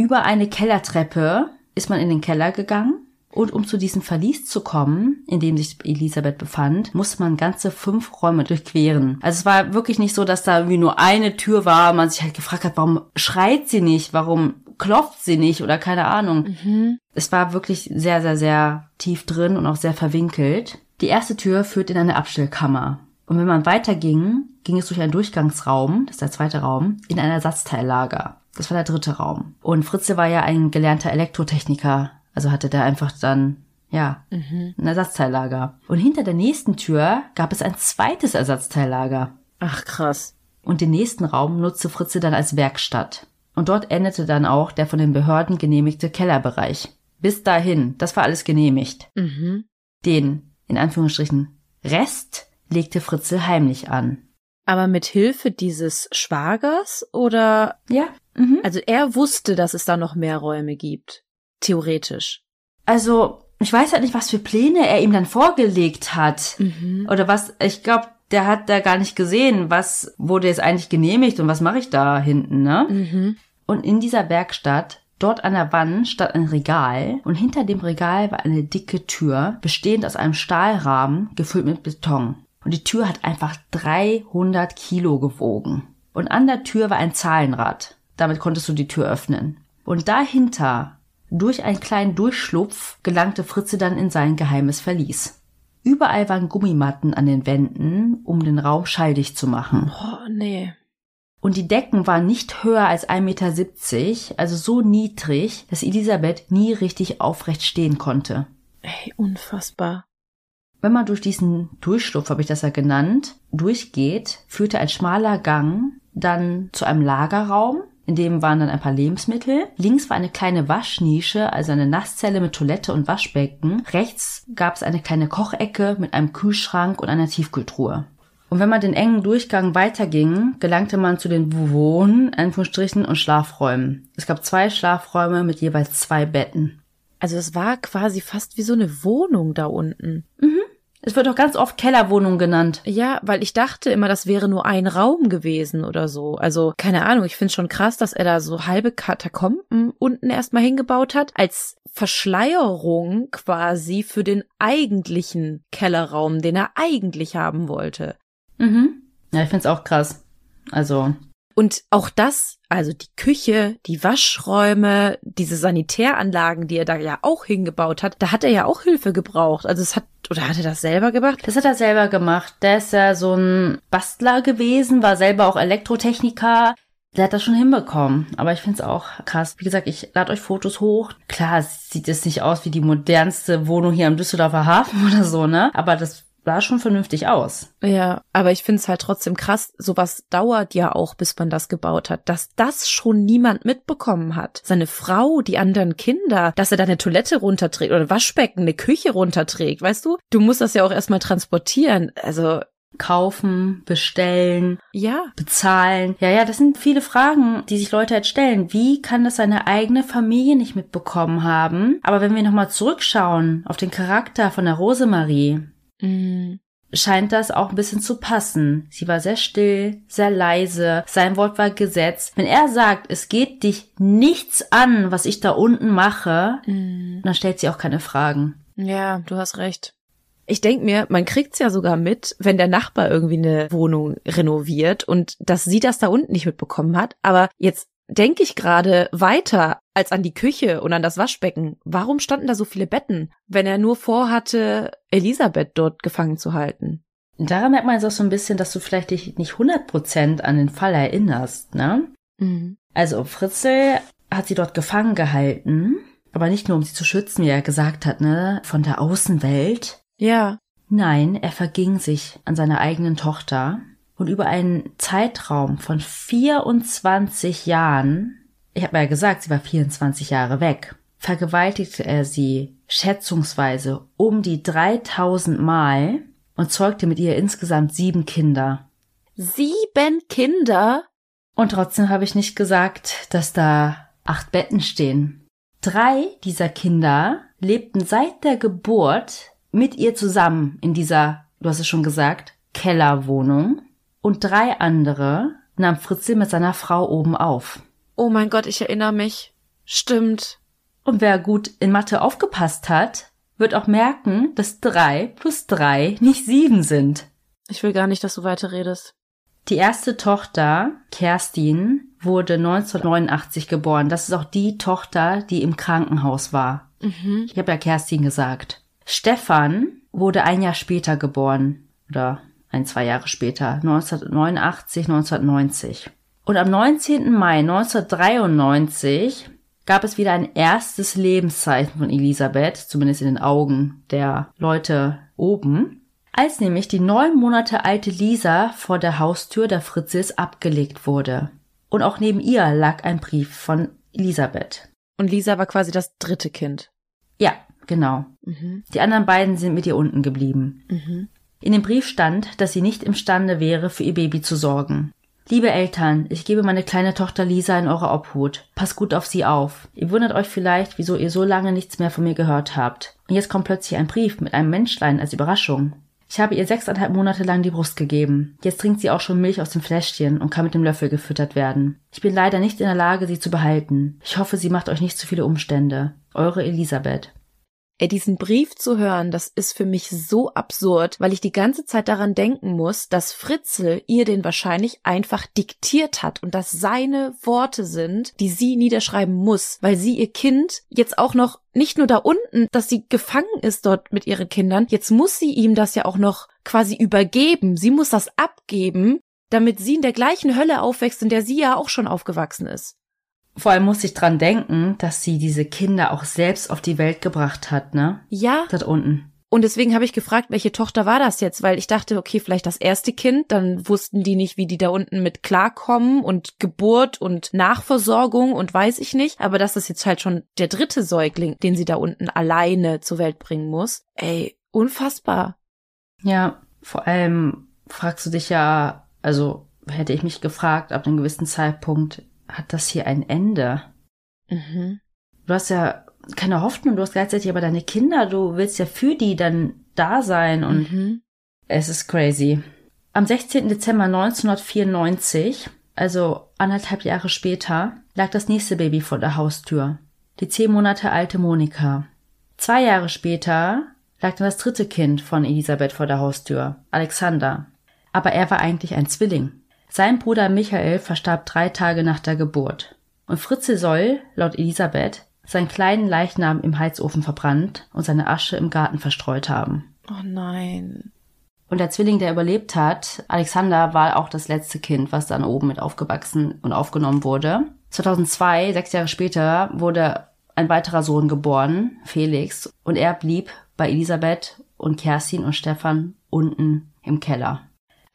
Über eine Kellertreppe ist man in den Keller gegangen und um zu diesem Verlies zu kommen, in dem sich Elisabeth befand, musste man ganze fünf Räume durchqueren. Also es war wirklich nicht so, dass da irgendwie nur eine Tür war, man sich halt gefragt hat, warum schreit sie nicht, warum klopft sie nicht oder keine Ahnung. Mhm. Es war wirklich sehr, sehr, sehr tief drin und auch sehr verwinkelt. Die erste Tür führt in eine Abstellkammer. Und wenn man weiterging, ging es durch einen Durchgangsraum, das ist der zweite Raum, in ein Ersatzteillager. Das war der dritte Raum. Und Fritze war ja ein gelernter Elektrotechniker also hatte der einfach dann, ja, mhm. ein Ersatzteillager. Und hinter der nächsten Tür gab es ein zweites Ersatzteillager. Ach krass. Und den nächsten Raum nutzte Fritze dann als Werkstatt. Und dort endete dann auch der von den Behörden genehmigte Kellerbereich. Bis dahin, das war alles genehmigt. Mhm. Den, in Anführungsstrichen, Rest legte Fritzel heimlich an. Aber mit Hilfe dieses Schwagers oder? Ja. Mhm. Also er wusste, dass es da noch mehr Räume gibt. Theoretisch. Also, ich weiß halt nicht, was für Pläne er ihm dann vorgelegt hat. Mhm. Oder was, ich glaube, der hat da gar nicht gesehen, was wurde jetzt eigentlich genehmigt und was mache ich da hinten, ne? Mhm. Und in dieser Werkstatt, dort an der Wand, stand ein Regal und hinter dem Regal war eine dicke Tür, bestehend aus einem Stahlrahmen, gefüllt mit Beton. Und die Tür hat einfach 300 Kilo gewogen. Und an der Tür war ein Zahlenrad. Damit konntest du die Tür öffnen. Und dahinter durch einen kleinen Durchschlupf gelangte Fritze dann in sein geheimes Verlies. Überall waren Gummimatten an den Wänden, um den Raum schalldicht zu machen. Oh, nee. Und die Decken waren nicht höher als 1,70 Meter, also so niedrig, dass Elisabeth nie richtig aufrecht stehen konnte. Ey, unfassbar. Wenn man durch diesen Durchschlupf, habe ich das ja genannt, durchgeht, führte ein schmaler Gang dann zu einem Lagerraum, in dem waren dann ein paar Lebensmittel. Links war eine kleine Waschnische, also eine Nasszelle mit Toilette und Waschbecken. Rechts gab es eine kleine Kochecke mit einem Kühlschrank und einer Tiefkühltruhe. Und wenn man den engen Durchgang weiterging, gelangte man zu den Wohn-, Anführungsstrichen, und Schlafräumen. Es gab zwei Schlafräume mit jeweils zwei Betten. Also es war quasi fast wie so eine Wohnung da unten. Mhm. Es wird auch ganz oft Kellerwohnung genannt. Ja, weil ich dachte immer, das wäre nur ein Raum gewesen oder so. Also, keine Ahnung, ich finde schon krass, dass er da so halbe Katakomben unten erstmal hingebaut hat, als Verschleierung quasi für den eigentlichen Kellerraum, den er eigentlich haben wollte. Mhm. Ja, ich find's auch krass. Also. Und auch das, also die Küche, die Waschräume, diese Sanitäranlagen, die er da ja auch hingebaut hat, da hat er ja auch Hilfe gebraucht. Also es hat, oder hat er das selber gemacht? Das hat er selber gemacht. Der ist ja so ein Bastler gewesen, war selber auch Elektrotechniker. Der hat das schon hinbekommen. Aber ich find's auch krass. Wie gesagt, ich lade euch Fotos hoch. Klar, sieht es nicht aus wie die modernste Wohnung hier am Düsseldorfer Hafen [laughs] oder so, ne? Aber das sah schon vernünftig aus. Ja, aber ich finde es halt trotzdem krass, sowas dauert ja auch, bis man das gebaut hat, dass das schon niemand mitbekommen hat. Seine Frau, die anderen Kinder, dass er da eine Toilette runterträgt oder ein Waschbecken, eine Küche runterträgt, weißt du? Du musst das ja auch erstmal transportieren. Also kaufen, bestellen, ja, bezahlen. Ja, ja, das sind viele Fragen, die sich Leute halt stellen. Wie kann das seine eigene Familie nicht mitbekommen haben? Aber wenn wir nochmal zurückschauen auf den Charakter von der Rosemarie, Mhm. scheint das auch ein bisschen zu passen. Sie war sehr still, sehr leise, sein Wort war Gesetz. Wenn er sagt, es geht dich nichts an, was ich da unten mache, Mhm. dann stellt sie auch keine Fragen. Ja, du hast recht. Ich denk mir, man kriegt's ja sogar mit, wenn der Nachbar irgendwie eine Wohnung renoviert und dass sie das da unten nicht mitbekommen hat. Aber jetzt denke ich gerade weiter als an die Küche und an das Waschbecken. Warum standen da so viele Betten, wenn er nur vorhatte, Elisabeth dort gefangen zu halten? Daran merkt man jetzt auch so ein bisschen, dass du vielleicht dich nicht 100% an den Fall erinnerst, ne? Mhm. Also Fritzl hat sie dort gefangen gehalten, aber nicht nur um sie zu schützen, wie er gesagt hat, ne, von der Außenwelt. Ja. Nein, er verging sich an seiner eigenen Tochter und über einen Zeitraum von 24 Jahren, ich habe ja gesagt, sie war 24 Jahre weg, vergewaltigte er sie schätzungsweise um die 3000 Mal und zeugte mit ihr insgesamt sieben Kinder. Sieben Kinder? Und trotzdem habe ich nicht gesagt, dass da acht Betten stehen. Drei dieser Kinder lebten seit der Geburt mit ihr zusammen in dieser, du hast es schon gesagt, Kellerwohnung. Und drei andere nahm Fritzl mit seiner Frau oben auf. Oh mein Gott, ich erinnere mich. Stimmt. Und wer gut in Mathe aufgepasst hat, wird auch merken, dass drei plus drei nicht sieben sind. Ich will gar nicht, dass du weiterredest. Die erste Tochter, Kerstin, wurde 1989 geboren. Das ist auch die Tochter, die im Krankenhaus war. Mhm. Ich habe ja Kerstin gesagt. Stefan wurde ein Jahr später geboren. Oder ein, zwei Jahre später. 1989, 1990. Und am 19. Mai 1993 gab es wieder ein erstes Lebenszeichen von Elisabeth, zumindest in den Augen der Leute oben, als nämlich die neun Monate alte Lisa vor der Haustür der Fritzes abgelegt wurde. Und auch neben ihr lag ein Brief von Elisabeth. Und Lisa war quasi das dritte Kind. Ja, genau. Mhm. Die anderen beiden sind mit ihr unten geblieben. Mhm. In dem Brief stand, dass sie nicht imstande wäre, für ihr Baby zu sorgen. Liebe Eltern, ich gebe meine kleine Tochter Lisa in eure Obhut. Passt gut auf sie auf. Ihr wundert euch vielleicht, wieso ihr so lange nichts mehr von mir gehört habt. Und jetzt kommt plötzlich ein Brief mit einem Menschlein als Überraschung. Ich habe ihr sechseinhalb Monate lang die Brust gegeben. Jetzt trinkt sie auch schon Milch aus dem Fläschchen und kann mit dem Löffel gefüttert werden. Ich bin leider nicht in der Lage, sie zu behalten. Ich hoffe, sie macht euch nicht zu viele Umstände. Eure Elisabeth. Ey, diesen Brief zu hören, das ist für mich so absurd, weil ich die ganze Zeit daran denken muss, dass Fritzl ihr den wahrscheinlich einfach diktiert hat und dass seine Worte sind, die sie niederschreiben muss, weil sie ihr Kind jetzt auch noch nicht nur da unten, dass sie gefangen ist dort mit ihren Kindern, jetzt muss sie ihm das ja auch noch quasi übergeben. Sie muss das abgeben, damit sie in der gleichen Hölle aufwächst, in der sie ja auch schon aufgewachsen ist. Vor allem muss ich dran denken, dass sie diese Kinder auch selbst auf die Welt gebracht hat, ne? Ja. Dort unten. Und deswegen habe ich gefragt, welche Tochter war das jetzt, weil ich dachte, okay, vielleicht das erste Kind, dann wussten die nicht, wie die da unten mit klarkommen und Geburt und Nachversorgung und weiß ich nicht, aber das ist jetzt halt schon der dritte Säugling, den sie da unten alleine zur Welt bringen muss. Ey, unfassbar. Ja, vor allem fragst du dich ja, also hätte ich mich gefragt ab einem gewissen Zeitpunkt, hat das hier ein Ende? Mhm. Du hast ja keine Hoffnung, du hast gleichzeitig aber deine Kinder, du willst ja für die dann da sein und Mhm. es ist crazy. Am 16. Dezember 1994, also anderthalb Jahre später, lag das nächste Baby vor der Haustür. Die zehn Monate alte Monika. Zwei Jahre später lag dann das dritte Kind von Elisabeth vor der Haustür, Alexander. Aber er war eigentlich ein Zwilling. Sein Bruder Michael verstarb drei Tage nach der Geburt. Und Fritze soll, laut Elisabeth, seinen kleinen Leichnam im Heizofen verbrannt und seine Asche im Garten verstreut haben. Oh nein. Und der Zwilling, der überlebt hat, Alexander, war auch das letzte Kind, was dann oben mit aufgewachsen und aufgenommen wurde. 2002, sechs Jahre später, wurde ein weiterer Sohn geboren, Felix, und er blieb bei Elisabeth und Kerstin und Stefan unten im Keller.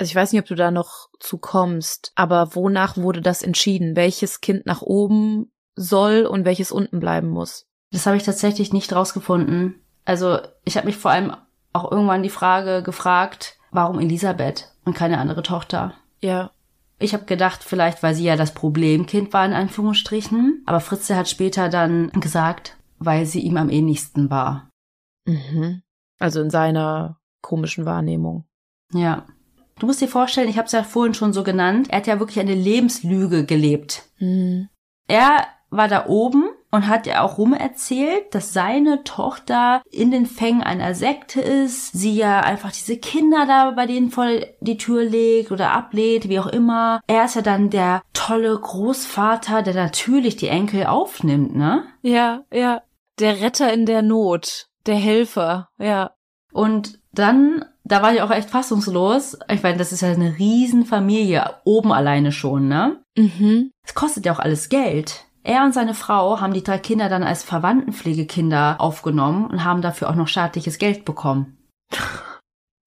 Also ich weiß nicht, ob du da noch zu kommst, aber wonach wurde das entschieden? Welches Kind nach oben soll und welches unten bleiben muss? Das habe ich tatsächlich nicht rausgefunden. Also ich habe mich vor allem auch irgendwann die Frage gefragt, warum Elisabeth und keine andere Tochter? Ja. Ich habe gedacht, vielleicht weil sie ja das Problemkind war in Anführungsstrichen, aber Fritze hat später dann gesagt, weil sie ihm am ähnlichsten war. Mhm. Also in seiner komischen Wahrnehmung. Ja. Du musst dir vorstellen, ich habe es ja vorhin schon so genannt, er hat ja wirklich eine Lebenslüge gelebt. Mhm. Er war da oben und hat ja auch rumerzählt, dass seine Tochter in den Fängen einer Sekte ist, sie ja einfach diese Kinder da bei denen vor die Tür legt oder ablehnt, wie auch immer. Er ist ja dann der tolle Großvater, der natürlich die Enkel aufnimmt, ne? Ja, ja. Der Retter in der Not. Der Helfer, ja. Und dann, da war ich auch echt fassungslos. Ich meine, das ist ja eine Riesenfamilie, oben alleine schon, ne? Mhm. Es kostet ja auch alles Geld. Er und seine Frau haben die drei Kinder dann als Verwandtenpflegekinder aufgenommen und haben dafür auch noch staatliches Geld bekommen. [laughs]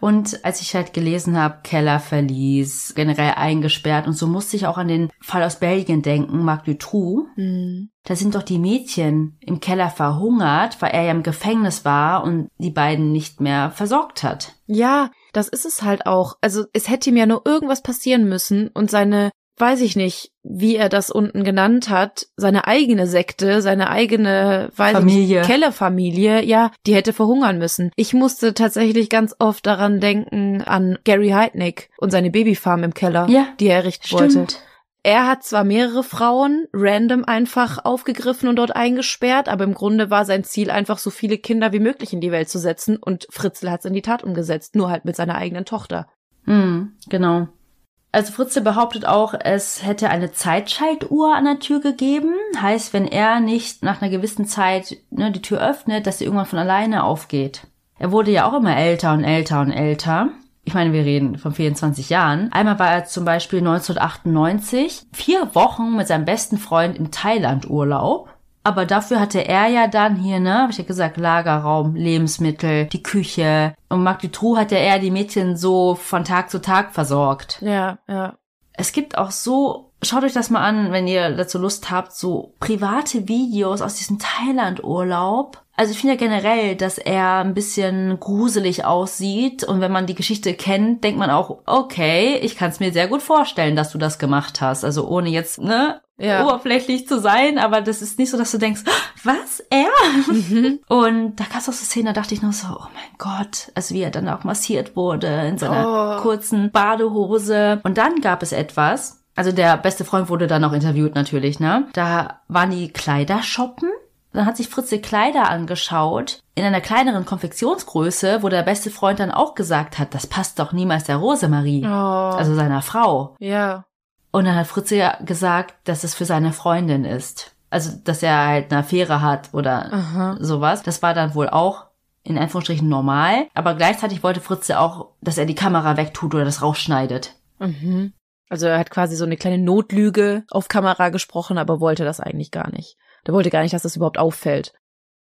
Und als ich halt gelesen habe, Keller verließ, generell eingesperrt und so musste ich auch an den Fall aus Belgien denken, Marc Dutroux. Mhm. Da sind doch die Mädchen im Keller verhungert, weil er ja im Gefängnis war und die beiden nicht mehr versorgt hat. Ja, das ist es halt auch. Also es hätte ihm ja nur irgendwas passieren müssen und seine, weiß ich nicht, wie er das unten genannt hat, seine eigene Sekte, seine eigene, weiß Familie. ich nicht, Kellerfamilie, ja, die hätte verhungern müssen. Ich musste tatsächlich ganz oft daran denken an Gary Heidnick und seine Babyfarm im Keller, Ja, die er errichten wollte. Er hat zwar mehrere Frauen random einfach aufgegriffen und dort eingesperrt, aber im Grunde war sein Ziel einfach so viele Kinder wie möglich in die Welt zu setzen und Fritzl hat es in die Tat umgesetzt, nur halt mit seiner eigenen Tochter. Hm, genau. Also Fritze behauptet auch, es hätte eine Zeitschaltuhr an der Tür gegeben. Heißt, wenn er nicht nach einer gewissen Zeit ne, die Tür öffnet, dass sie irgendwann von alleine aufgeht. Er wurde ja auch immer älter und älter und älter. Ich meine, wir reden von 24 Jahren. Einmal war er zum Beispiel 1998 vier Wochen mit seinem besten Freund im Thailand-Urlaub. Aber dafür hatte er ja dann hier, ne, hab ich ja gesagt, Lagerraum, Lebensmittel, die Küche. Und Marc Dutroux hat ja eher die Mädchen so von Tag zu Tag versorgt. Ja, ja. Es gibt auch so, schaut euch das mal an, wenn ihr dazu Lust habt, so private Videos aus diesem Thailand-Urlaub. Also ich finde ja generell, dass er ein bisschen gruselig aussieht und wenn man die Geschichte kennt, denkt man auch, okay, ich kann es mir sehr gut vorstellen, dass du das gemacht hast. Also ohne jetzt, ne, Ja. oberflächlich zu sein, aber das ist nicht so, dass du denkst, was, er? Mhm. [laughs] Und da gab es auch so Szenen, da dachte ich noch so, oh mein Gott, also wie er dann auch massiert wurde in seiner Oh. kurzen Badehose. Und dann gab es etwas, also der beste Freund wurde dann auch interviewt natürlich, ne? Da waren die Kleider shoppen. Dann hat sich Fritze Kleider angeschaut, in einer kleineren Konfektionsgröße, wo der beste Freund dann auch gesagt hat, das passt doch niemals der Rosemarie, Oh. also seiner Frau. ja. Und dann hat Fritze ja gesagt, dass es für seine Freundin ist. Also, dass er halt eine Affäre hat oder Aha. sowas. Das war dann wohl auch in Anführungsstrichen normal. Aber gleichzeitig wollte Fritze auch, dass er die Kamera wegtut oder das rausschneidet. Mhm. Also er hat quasi so eine kleine Notlüge auf Kamera gesprochen, aber wollte das eigentlich gar nicht. Der wollte gar nicht, dass das überhaupt auffällt.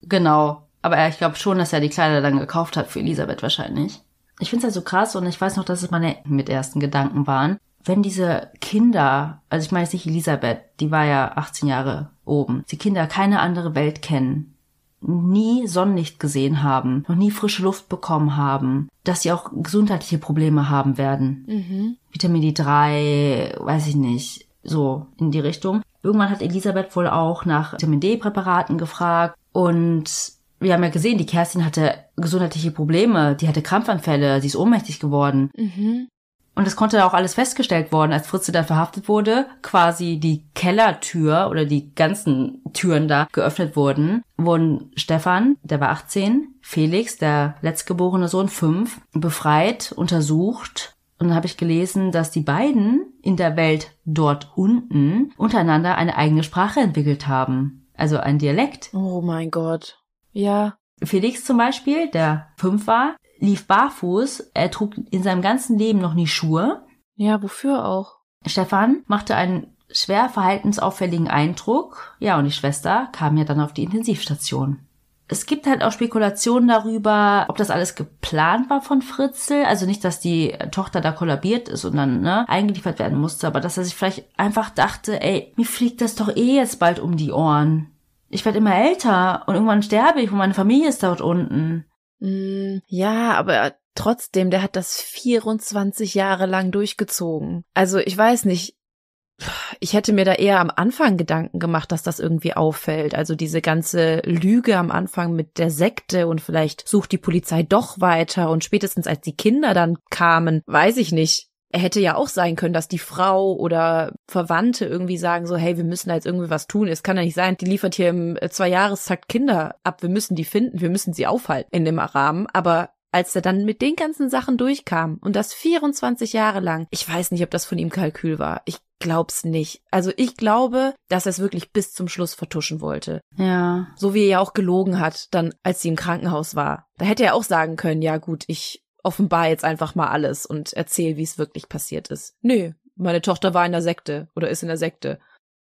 Genau. Aber er- ich glaube schon, dass er die Kleider dann gekauft hat für Elisabeth wahrscheinlich. Ich finde es halt so krass und ich weiß noch, dass es meine mit ersten Gedanken waren. Wenn diese Kinder, also ich meine jetzt nicht Elisabeth, die war ja 18 Jahre oben, die Kinder keine andere Welt kennen, nie Sonnenlicht gesehen haben, noch nie frische Luft bekommen haben, dass sie auch gesundheitliche Probleme haben werden. Mhm. Vitamin D3, weiß ich nicht, so in die Richtung. Irgendwann hat Elisabeth wohl auch nach Vitamin D-Präparaten gefragt und wir haben ja gesehen, die Kerstin hatte gesundheitliche Probleme, die hatte Krampfanfälle, sie ist ohnmächtig geworden. Mhm. Und es konnte auch alles festgestellt worden, als Fritze dann verhaftet wurde, quasi die Kellertür oder die ganzen Türen da geöffnet wurden, wurden Stefan, der war 18, Felix, der letztgeborene Sohn, 5, befreit, untersucht. Und dann habe ich gelesen, dass die beiden in der Welt dort unten untereinander eine eigene Sprache entwickelt haben. Also ein Dialekt. Oh mein Gott. Ja. Felix zum Beispiel, der fünf war, lief barfuß. Er trug in seinem ganzen Leben noch nie Schuhe. Ja, wofür auch? Stefan machte einen schwer verhaltensauffälligen Eindruck. Ja, und die Schwester kam ja dann auf die Intensivstation. Es gibt halt auch Spekulationen darüber, ob das alles geplant war von Fritzl. Also nicht, dass die Tochter da kollabiert ist und dann ne, eingeliefert werden musste, aber dass er sich vielleicht einfach dachte, ey, mir fliegt das doch eh jetzt bald um die Ohren. Ich werde immer älter und irgendwann sterbe ich und meine Familie ist dort unten. Mm, ja, aber trotzdem, der hat das 24 Jahre lang durchgezogen. Also ich weiß nicht. Ich hätte mir da eher am Anfang Gedanken gemacht, dass das irgendwie auffällt. Also diese ganze Lüge am Anfang mit der Sekte und vielleicht sucht die Polizei doch weiter und spätestens als die Kinder dann kamen, weiß ich nicht. Er hätte ja auch sein können, dass die Frau oder Verwandte irgendwie sagen so, hey, wir müssen da jetzt irgendwie was tun. Es kann ja nicht sein, die liefert hier im äh, Zweijahrestakt Kinder ab. Wir müssen die finden, wir müssen sie aufhalten in dem Rahmen. Aber als er dann mit den ganzen Sachen durchkam und das 24 Jahre lang, ich weiß nicht, ob das von ihm Kalkül war. Ich glaub's nicht. Also ich glaube, dass er es wirklich bis zum Schluss vertuschen wollte. Ja. So wie er ja auch gelogen hat, dann als sie im Krankenhaus war. Da hätte er auch sagen können, ja gut, ich offenbar jetzt einfach mal alles und erzähl, wie es wirklich passiert ist. Nö, meine Tochter war in der Sekte oder ist in der Sekte.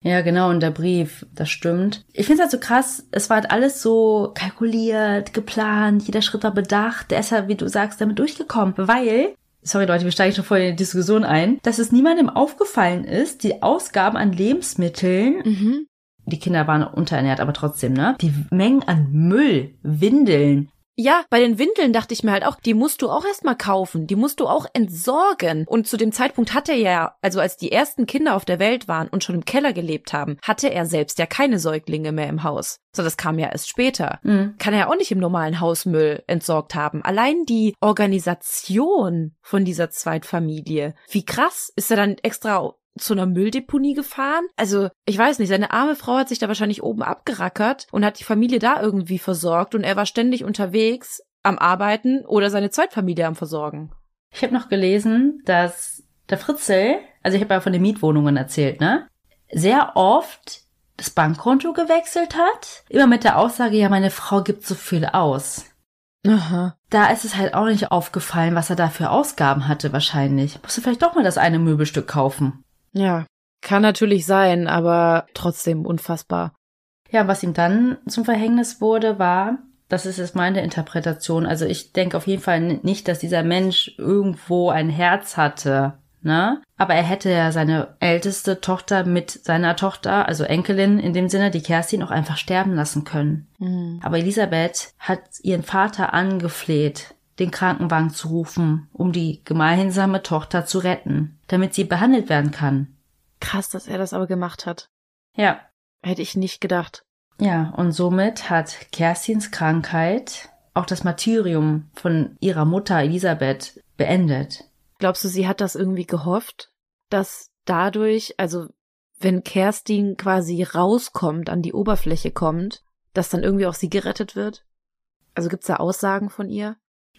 Ja, genau, und der Brief, das stimmt. Ich finde es halt so krass, es war halt alles so kalkuliert, geplant, jeder Schritt war bedacht. Der ist ja, wie du sagst, damit durchgekommen, weil, sorry Leute, wir steigen schon voll in die Diskussion ein, dass es niemandem aufgefallen ist, die Ausgaben an Lebensmitteln, Mhm. die Kinder waren unterernährt, aber trotzdem, ne? Die Mengen an Müll, Windeln, Ja, bei den Windeln dachte ich mir halt auch, die musst du auch erstmal kaufen, die musst du auch entsorgen. Und zu dem Zeitpunkt hatte er ja, also als die ersten Kinder auf der Welt waren und schon im Keller gelebt haben, hatte er selbst ja keine Säuglinge mehr im Haus. So, das kam ja erst später. Mhm. Kann er ja auch nicht im normalen Hausmüll entsorgt haben. Allein die Organisation von dieser Zweitfamilie. Wie krass. Ist er dann extra zu einer Mülldeponie gefahren? Also, ich weiß nicht, seine arme Frau hat sich da wahrscheinlich oben abgerackert und hat die Familie da irgendwie versorgt und er war ständig unterwegs am Arbeiten oder seine Zweitfamilie am Versorgen. Ich habe noch gelesen, dass der Fritzel, also ich habe ja von den Mietwohnungen erzählt, ne? Sehr oft das Bankkonto gewechselt hat. Immer mit der Aussage, ja, meine Frau gibt so viel aus. Aha. Da ist es halt auch nicht aufgefallen, was er da für Ausgaben hatte wahrscheinlich. Musste vielleicht doch mal das eine Möbelstück kaufen. Ja, kann natürlich sein, aber trotzdem unfassbar. Ja, was ihm dann zum Verhängnis wurde, war, das ist jetzt meine Interpretation, also ich denke auf jeden Fall nicht, dass dieser Mensch irgendwo ein Herz hatte, ne? Aber er hätte ja seine älteste Tochter mit seiner Tochter, also Enkelin in dem Sinne, die Kerstin, auch einfach sterben lassen können. Hm. Aber Elisabeth hat ihren Vater angefleht, den Krankenwagen zu rufen, um die gemeinsame Tochter zu retten, damit sie behandelt werden kann. Krass, dass er das aber gemacht hat. Ja, Hätte ich nicht gedacht. Ja, und somit hat Kerstins Krankheit auch das Martyrium von ihrer Mutter Elisabeth beendet. Glaubst du, sie hat das irgendwie gehofft, dass dadurch, also wenn Kerstin quasi rauskommt, an die Oberfläche kommt, dass dann irgendwie auch sie gerettet wird? Also gibt's da Aussagen von ihr?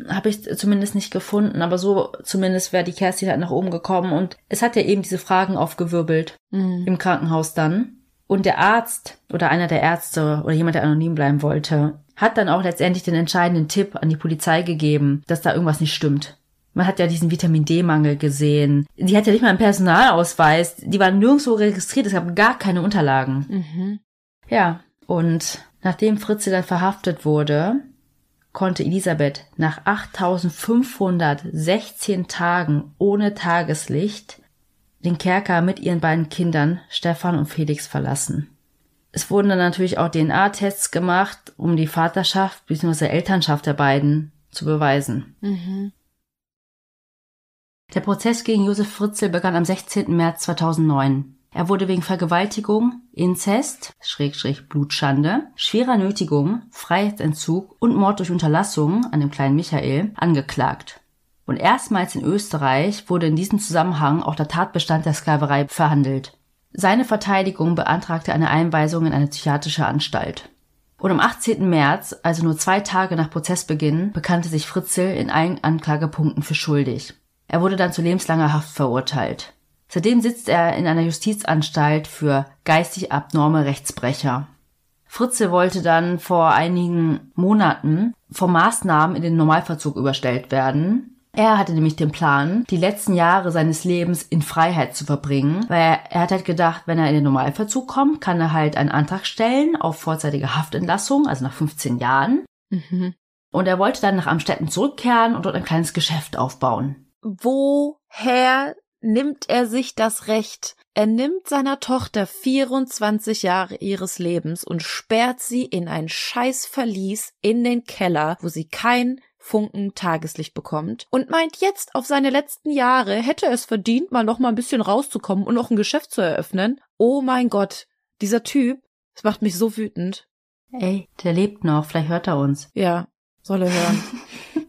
Habe ich zumindest nicht gefunden, aber so zumindest wäre die Kerstin halt nach oben gekommen und es hat ja eben diese Fragen aufgewirbelt Mhm. im Krankenhaus dann. Und der Arzt oder einer der Ärzte oder jemand, der anonym bleiben wollte, hat dann auch letztendlich den entscheidenden Tipp an die Polizei gegeben, dass da irgendwas nicht stimmt. Man hat ja diesen Vitamin D-Mangel gesehen. Die hat ja nicht mal einen Personalausweis. Die waren nirgendwo registriert. Es gab gar keine Unterlagen. Mhm. Ja, und nachdem Fritze dann verhaftet wurde, konnte Elisabeth nach 8516 Tagen ohne Tageslicht den Kerker mit ihren beiden Kindern Stefan und Felix verlassen. Es wurden dann natürlich auch DNA-Tests gemacht, um die Vaterschaft bzw. Elternschaft der beiden zu beweisen. Mhm. Der Prozess gegen Josef Fritzl begann am 16. März 2009. Er wurde wegen Vergewaltigung, Inzest, Schrägstrich Blutschande, schwerer Nötigung, Freiheitsentzug und Mord durch Unterlassung an dem kleinen Michael angeklagt. Und erstmals in Österreich wurde in diesem Zusammenhang auch der Tatbestand der Sklaverei verhandelt. Seine Verteidigung beantragte eine Einweisung in eine psychiatrische Anstalt. Und am 18. März, also nur zwei Tage nach Prozessbeginn, bekannte sich Fritzl in allen Anklagepunkten für schuldig. Er wurde dann zu lebenslanger Haft verurteilt. Seitdem sitzt er in einer Justizanstalt für geistig abnorme Rechtsbrecher. Fritze wollte dann vor einigen Monaten vor Maßnahmen in den Normalverzug überstellt werden. Er hatte nämlich den Plan, die letzten Jahre seines Lebens in Freiheit zu verbringen, weil er, er hat halt gedacht, wenn er in den Normalverzug kommt, kann er halt einen Antrag stellen auf vorzeitige Haftentlassung, also nach 15 Jahren. Mhm. Und er wollte dann nach Amstetten zurückkehren und dort ein kleines Geschäft aufbauen. Woher nimmt er sich das Recht? Er nimmt seiner Tochter 24 Jahre ihres Lebens und sperrt sie in ein scheiß Verlies in den Keller, wo sie kein Funken Tageslicht bekommt und meint jetzt auf seine letzten Jahre hätte es verdient, mal noch mal ein bisschen rauszukommen und noch ein Geschäft zu eröffnen. Oh mein Gott, dieser Typ, das macht mich so wütend. Ey, der lebt noch, vielleicht hört er uns. Ja, soll er hören. [laughs]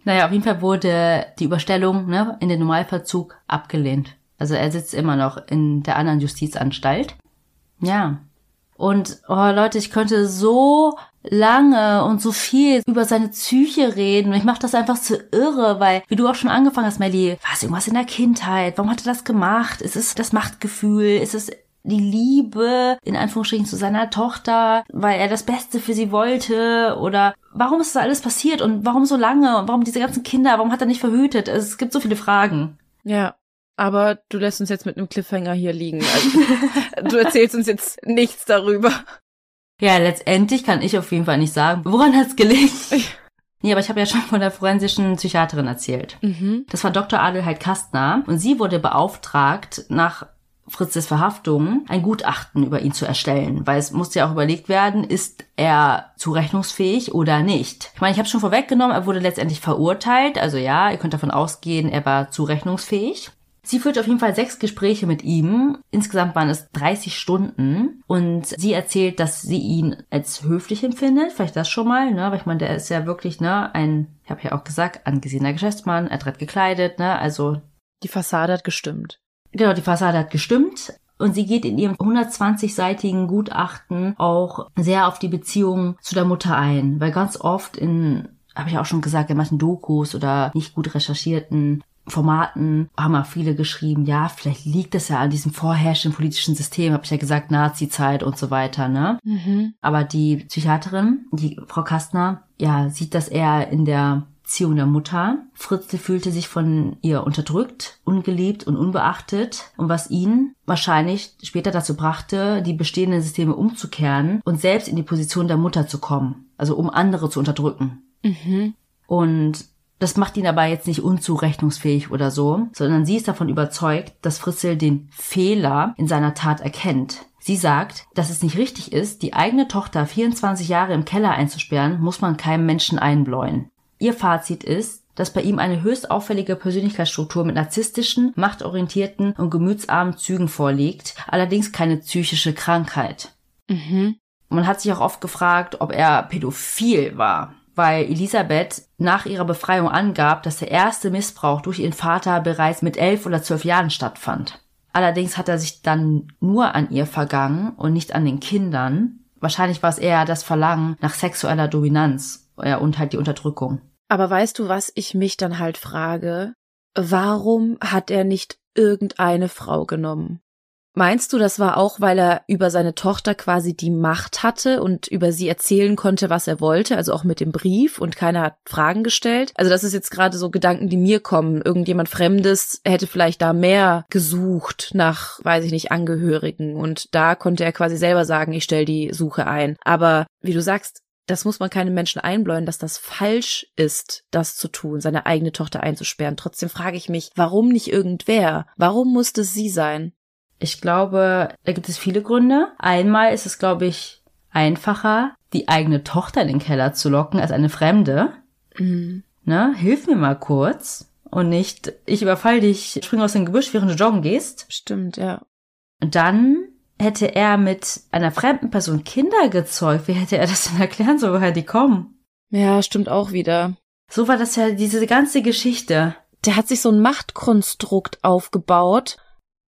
Naja, auf jeden Fall wurde die Überstellung ne, in den Normalverzug abgelehnt. Also er sitzt immer noch in der anderen Justizanstalt. Ja. Und, oh Leute, ich könnte so lange und so viel über seine Psyche reden. Ich mache das einfach zu irre, weil, wie du auch schon angefangen hast, Melly, war es irgendwas in der Kindheit? Warum hat er das gemacht? Ist es das Machtgefühl? Ist es die Liebe, in Anführungsstrichen, zu seiner Tochter, weil er das Beste für sie wollte? Oder warum ist das alles passiert? Und warum so lange? Und warum diese ganzen Kinder? Warum hat er nicht verhütet? Es gibt so viele Fragen. Ja, aber du lässt uns jetzt mit einem Cliffhanger hier liegen. Also, [laughs] du erzählst uns jetzt nichts darüber. Ja, letztendlich kann ich auf jeden Fall nicht sagen, woran hat's gelegen. [laughs] Nee, aber ich habe ja schon von der forensischen Psychiaterin erzählt. Mhm. Das war Dr. Adelheid Kastner und sie wurde beauftragt, nach Fritzes Verhaftung ein Gutachten über ihn zu erstellen, weil es musste ja auch überlegt werden, ist er zurechnungsfähig oder nicht. Ich meine, ich habe schon vorweggenommen, er wurde letztendlich verurteilt, also ja, ihr könnt davon ausgehen, er war zurechnungsfähig. Sie führt auf jeden Fall sechs Gespräche mit ihm. Insgesamt waren es 30 Stunden. Und sie erzählt, dass sie ihn als höflich empfindet. Vielleicht das schon mal, ne? Weil ich meine, der ist ja wirklich, ne, ein, ich habe ja auch gesagt, angesehener Geschäftsmann, adrett gekleidet, ne? Also Die Fassade hat gestimmt. Genau, die Fassade hat gestimmt. Und sie geht in ihrem 120-seitigen Gutachten auch sehr auf die Beziehung zu der Mutter ein. Weil ganz oft in, habe ich auch schon gesagt, in manchen Dokus oder nicht gut recherchierten Formaten haben auch viele geschrieben, ja, vielleicht liegt es ja an diesem vorherrschenden politischen System, habe ich ja gesagt, Nazi-Zeit und so weiter, ne? Mhm. Aber die Psychiaterin, die Frau Kastner, ja, sieht das eher in der Beziehung der Mutter. Fritzl fühlte sich von ihr unterdrückt, ungeliebt und unbeachtet und was ihn wahrscheinlich später dazu brachte, die bestehenden Systeme umzukehren und selbst in die Position der Mutter zu kommen, also um andere zu unterdrücken. Mhm. Und das macht ihn aber jetzt nicht unzurechnungsfähig oder so, sondern sie ist davon überzeugt, dass Fritzl den Fehler in seiner Tat erkennt. Sie sagt, dass es nicht richtig ist, die eigene Tochter 24 Jahre im Keller einzusperren, muss man keinem Menschen einbläuen. Ihr Fazit ist, dass bei ihm eine höchst auffällige Persönlichkeitsstruktur mit narzisstischen, machtorientierten und gemütsarmen Zügen vorliegt, allerdings keine psychische Krankheit. Mhm. Man hat sich auch oft gefragt, ob er pädophil war, weil Elisabeth nach ihrer Befreiung angab, dass der erste Missbrauch durch ihren Vater bereits mit elf oder zwölf Jahren stattfand. Allerdings hat er sich dann nur an ihr vergangen und nicht an den Kindern. wahrscheinlich war es eher das Verlangen nach sexueller Dominanz ja, und halt die Unterdrückung. Aber weißt du, was ich mich dann halt frage? Warum hat er nicht irgendeine Frau genommen? Meinst du, das war auch, weil er über seine Tochter quasi die Macht hatte und über sie erzählen konnte, was er wollte, also auch mit dem Brief und keiner hat Fragen gestellt? Also das ist jetzt gerade so Gedanken, die mir kommen. Irgendjemand Fremdes hätte vielleicht da mehr gesucht nach, weiß ich nicht, Angehörigen und da konnte er quasi selber sagen, ich stelle die Suche ein. Aber wie du sagst, das muss man keinem Menschen einbläuen, dass das falsch ist, das zu tun, seine eigene Tochter einzusperren. Trotzdem frage ich mich, warum nicht irgendwer? Warum musste sie sein? Ich glaube, da gibt es viele Gründe. Einmal ist es, glaube ich, einfacher, die eigene Tochter in den Keller zu locken als eine Fremde. Mhm. Ne? Hilf mir mal kurz. Und nicht, ich überfall dich, spring aus dem Gebüsch, während du joggen gehst. Stimmt, ja. Und dann hätte er mit einer fremden Person Kinder gezeugt. Wie hätte er das denn erklären sollen, woher die kommen? Ja, stimmt auch wieder. So war das ja diese ganze Geschichte. Der hat sich so ein Machtkonstrukt aufgebaut,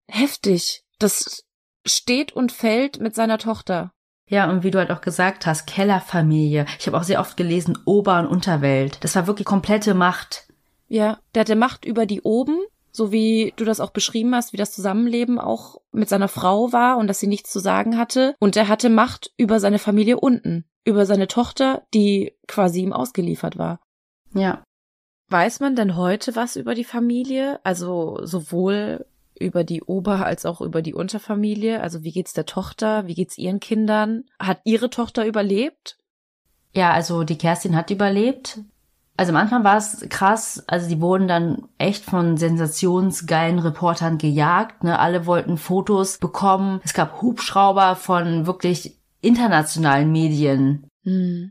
heftig. Das steht und fällt mit seiner Tochter. Ja, und wie du halt auch gesagt hast, Kellerfamilie. Ich habe auch sehr oft gelesen, Ober- und Unterwelt. Das war wirklich komplette Macht. Ja, der hatte Macht über die oben, so wie du das auch beschrieben hast, wie das Zusammenleben auch mit seiner Frau war und dass sie nichts zu sagen hatte. Und er hatte Macht über seine Familie unten, über seine Tochter, die quasi ihm ausgeliefert war. Ja. Weiß man denn heute was über die Familie? Also sowohl über die Ober- als auch über die Unterfamilie. Also wie geht's der Tochter? Wie geht's ihren Kindern? Hat ihre Tochter überlebt? Ja, also die Kerstin hat überlebt. Also manchmal war es krass, also die wurden dann echt von sensationsgeilen Reportern gejagt, ne? Alle wollten Fotos bekommen. Es gab Hubschrauber von wirklich internationalen Medien. Hm.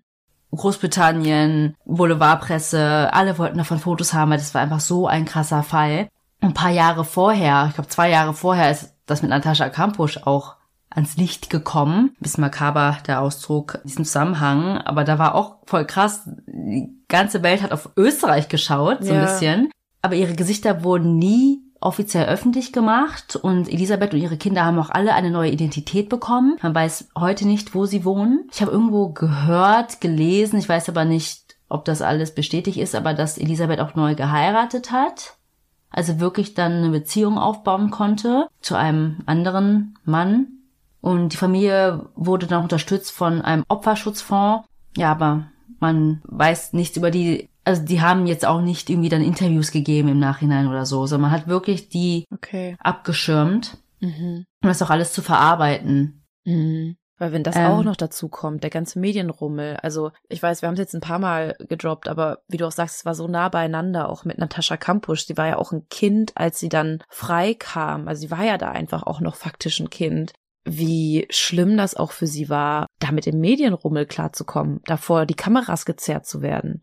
Großbritannien, Boulevardpresse, alle wollten davon Fotos haben, weil das war einfach so ein krasser Fall ein paar Jahre vorher, ich glaube zwei Jahre vorher, ist das mit Natascha Kampusch auch ans Licht gekommen. Bisschen makaber der Ausdruck in diesem Zusammenhang, aber da war auch voll krass. Die ganze Welt hat auf Österreich geschaut, so ja. ein bisschen. Aber ihre Gesichter wurden nie offiziell öffentlich gemacht und Elisabeth und ihre Kinder haben auch alle eine neue Identität bekommen. Man weiß heute nicht, wo sie wohnen. Ich habe irgendwo gehört, gelesen, ich weiß aber nicht, ob das alles bestätigt ist, aber dass Elisabeth auch neu geheiratet hat also wirklich dann eine Beziehung aufbauen konnte zu einem anderen Mann. Und die Familie wurde dann unterstützt von einem Opferschutzfonds. Ja, aber man weiß nichts über die, also die haben jetzt auch nicht irgendwie dann Interviews gegeben im Nachhinein oder so, sondern man hat wirklich die okay. abgeschirmt, mhm. um das auch alles zu verarbeiten. Mhm. Weil wenn das ähm, auch noch dazu kommt, der ganze Medienrummel, also ich weiß, wir haben es jetzt ein paar Mal gedroppt, aber wie du auch sagst, es war so nah beieinander, auch mit Natascha Kampusch. Sie war ja auch ein Kind, als sie dann frei kam. Also sie war ja da einfach auch noch faktisch ein Kind. Wie schlimm das auch für sie war, da mit dem Medienrummel klarzukommen, davor die Kameras gezerrt zu werden.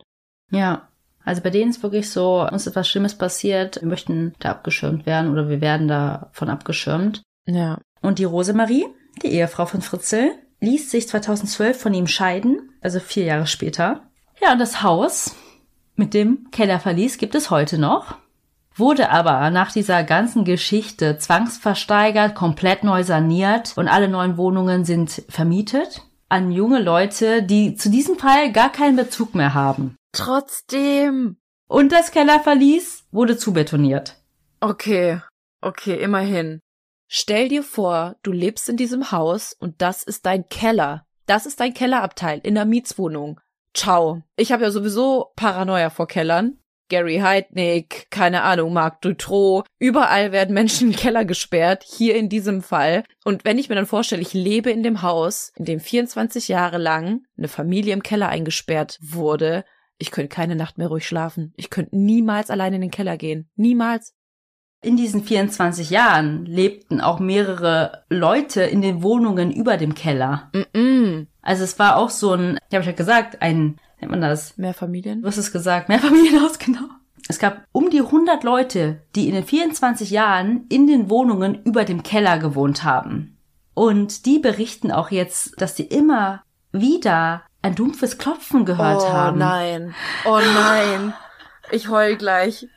Ja, also bei denen ist wirklich so, uns ist was Schlimmes passiert, wir möchten da abgeschirmt werden oder wir werden davon abgeschirmt. Ja. Und die Rosemarie, die Ehefrau von Fritzel, ließ sich 2012 von ihm scheiden, also vier Jahre später. Ja, und das Haus mit dem Kellerverlies gibt es heute noch, wurde aber nach dieser ganzen Geschichte zwangsversteigert, komplett neu saniert und alle neuen Wohnungen sind vermietet an junge Leute, die zu diesem Fall gar keinen Bezug mehr haben. Trotzdem. Und das Kellerverlies wurde zubetoniert. Okay, okay, immerhin. Stell dir vor, du lebst in diesem Haus und das ist dein Keller. Das ist dein Kellerabteil in der Mietswohnung. Ciao. Ich habe ja sowieso Paranoia vor Kellern. Gary Heidnick, keine Ahnung, Marc Dutroux. Überall werden Menschen in Keller gesperrt, hier in diesem Fall. Und wenn ich mir dann vorstelle, ich lebe in dem Haus, in dem 24 Jahre lang eine Familie im Keller eingesperrt wurde, ich könnte keine Nacht mehr ruhig schlafen. Ich könnte niemals allein in den Keller gehen. Niemals in diesen 24 Jahren lebten auch mehrere Leute in den Wohnungen über dem Keller. Mm -mm. Also es war auch so ein, ich habe ja gesagt, ein, nennt man das? Mehrfamilien? Du hast es gesagt, Mehrfamilienhaus, [laughs] genau. Es gab um die 100 Leute, die in den 24 Jahren in den Wohnungen über dem Keller gewohnt haben. Und die berichten auch jetzt, dass die immer wieder ein dumpfes Klopfen gehört oh, haben. Oh nein. Oh nein. Ich heul gleich.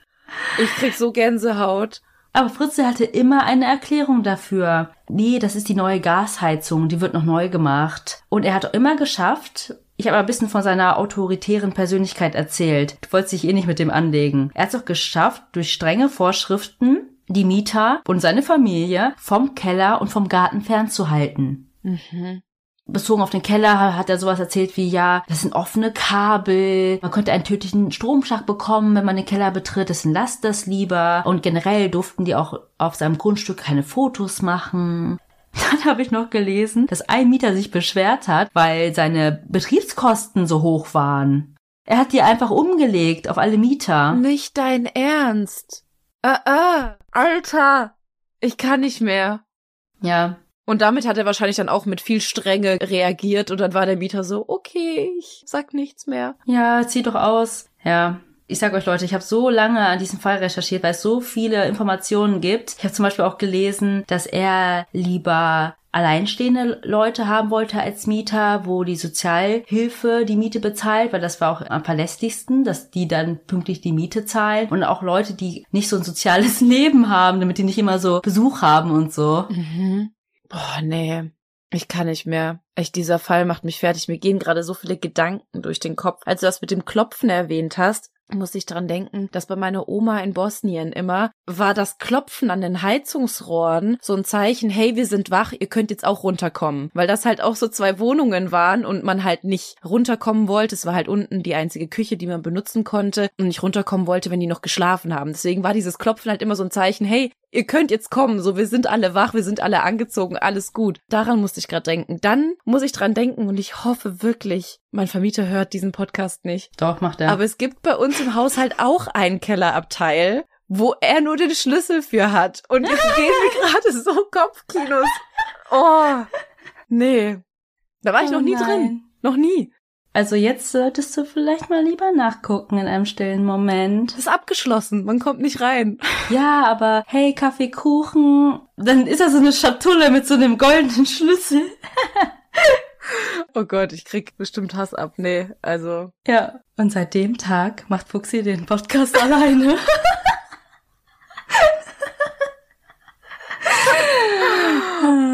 Ich krieg so Gänsehaut. Aber Fritze hatte immer eine Erklärung dafür. Nee, das ist die neue Gasheizung, die wird noch neu gemacht. Und er hat auch immer geschafft, ich habe ein bisschen von seiner autoritären Persönlichkeit erzählt. Du wolltest dich eh nicht mit dem anlegen. Er hat es auch geschafft, durch strenge Vorschriften die Mieter und seine Familie vom Keller und vom Garten fernzuhalten. Mhm bezogen auf den Keller hat er sowas erzählt wie, ja, das sind offene Kabel, man könnte einen tödlichen Stromschlag bekommen, wenn man den Keller betritt, deswegen lasst das lieber. Und generell durften die auch auf seinem Grundstück keine Fotos machen. [laughs] Dann habe ich noch gelesen, dass ein Mieter sich beschwert hat, weil seine Betriebskosten so hoch waren. Er hat die einfach umgelegt auf alle Mieter. Nicht dein Ernst. Äh, äh, Alter. Ich kann nicht mehr. Ja, und damit hat er wahrscheinlich dann auch mit viel Strenge reagiert und dann war der Mieter so, okay, ich sag nichts mehr. Ja, zieh doch aus. Ja. Ich sag euch Leute, ich habe so lange an diesem Fall recherchiert, weil es so viele Informationen gibt. Ich habe zum Beispiel auch gelesen, dass er lieber alleinstehende Leute haben wollte als Mieter, wo die Sozialhilfe die Miete bezahlt, weil das war auch am verlässlichsten, dass die dann pünktlich die Miete zahlen und auch Leute, die nicht so ein soziales [laughs] Leben haben, damit die nicht immer so Besuch haben und so. Mhm. Boah, nee. Ich kann nicht mehr. Echt, dieser Fall macht mich fertig. Mir gehen gerade so viele Gedanken durch den Kopf. Als du das mit dem Klopfen erwähnt hast, muss ich dran denken, dass bei meiner Oma in Bosnien immer war das Klopfen an den Heizungsrohren so ein Zeichen, hey, wir sind wach, ihr könnt jetzt auch runterkommen. Weil das halt auch so zwei Wohnungen waren und man halt nicht runterkommen wollte. Es war halt unten die einzige Küche, die man benutzen konnte und nicht runterkommen wollte, wenn die noch geschlafen haben. Deswegen war dieses Klopfen halt immer so ein Zeichen, hey, ihr könnt jetzt kommen, so wir sind alle wach, wir sind alle angezogen, alles gut. Daran musste ich gerade denken. Dann muss ich dran denken und ich hoffe wirklich, mein Vermieter hört diesen Podcast nicht. Doch, macht er. Aber es gibt bei uns im Haushalt auch einen Kellerabteil, wo er nur den Schlüssel für hat. Und jetzt [laughs] gehen mir gerade so Kopfkinos. Oh, nee. Da war ich oh noch nie nein. drin. Noch nie. Also jetzt solltest du vielleicht mal lieber nachgucken in einem stillen Moment. Das ist abgeschlossen, man kommt nicht rein. [laughs] Ja, aber hey, Kaffee, Kuchen, dann ist das so eine Schatulle mit so einem goldenen Schlüssel. [laughs] oh Gott, ich krieg bestimmt Hass ab. Nee, also. Ja, und seit dem Tag macht Fuxi den Podcast [laughs] alleine.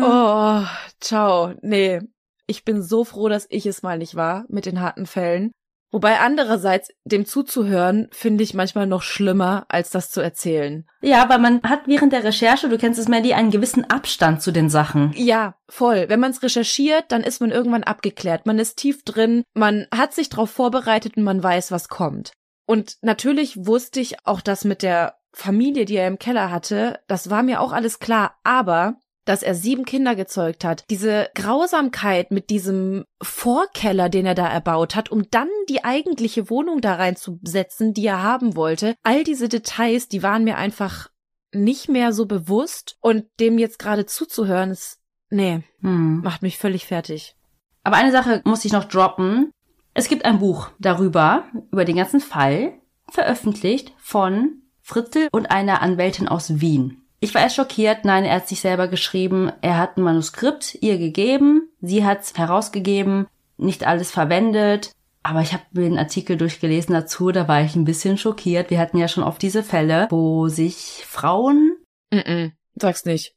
oh, ciao. Nee, ich bin so froh, dass ich es mal nicht war mit den harten Fällen. Wobei andererseits dem zuzuhören finde ich manchmal noch schlimmer, als das zu erzählen. Ja, weil man hat während der Recherche, du kennst es, Mandy, einen gewissen Abstand zu den Sachen. Ja, voll. Wenn man es recherchiert, dann ist man irgendwann abgeklärt. Man ist tief drin, man hat sich darauf vorbereitet und man weiß, was kommt. Und natürlich wusste ich auch das mit der Familie, die er im Keller hatte, das war mir auch alles klar, aber dass er sieben Kinder gezeugt hat. Diese Grausamkeit mit diesem Vorkeller, den er da erbaut hat, um dann die eigentliche Wohnung da reinzusetzen, die er haben wollte. All diese Details, die waren mir einfach nicht mehr so bewusst und dem jetzt gerade zuzuhören, ist, nee, hm. macht mich völlig fertig. Aber eine Sache muss ich noch droppen. Es gibt ein Buch darüber, über den ganzen Fall, veröffentlicht von Fritzl und einer Anwältin aus Wien. Ich war erst schockiert. Nein, er hat sich selber geschrieben. Er hat ein Manuskript ihr gegeben. Sie hat es herausgegeben. Nicht alles verwendet. Aber ich habe mir den Artikel durchgelesen dazu. Da war ich ein bisschen schockiert. Wir hatten ja schon oft diese Fälle, wo sich Frauen mm -mm, sag's nicht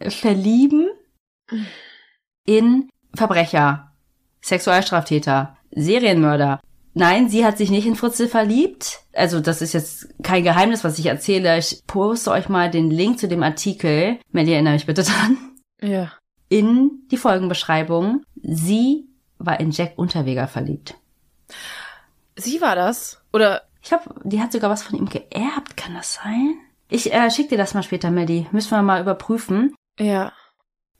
verlieben in Verbrecher, Sexualstraftäter, Serienmörder, Nein, sie hat sich nicht in Fritzel verliebt. Also das ist jetzt kein Geheimnis, was ich erzähle. Ich poste euch mal den Link zu dem Artikel. Melly, erinnere mich bitte dran. Ja. In die Folgenbeschreibung. Sie war in Jack Unterweger verliebt. Sie war das? Oder? Ich glaube, die hat sogar was von ihm geerbt. Kann das sein? Ich äh, schick dir das mal später, Melly. Müssen wir mal überprüfen. Ja.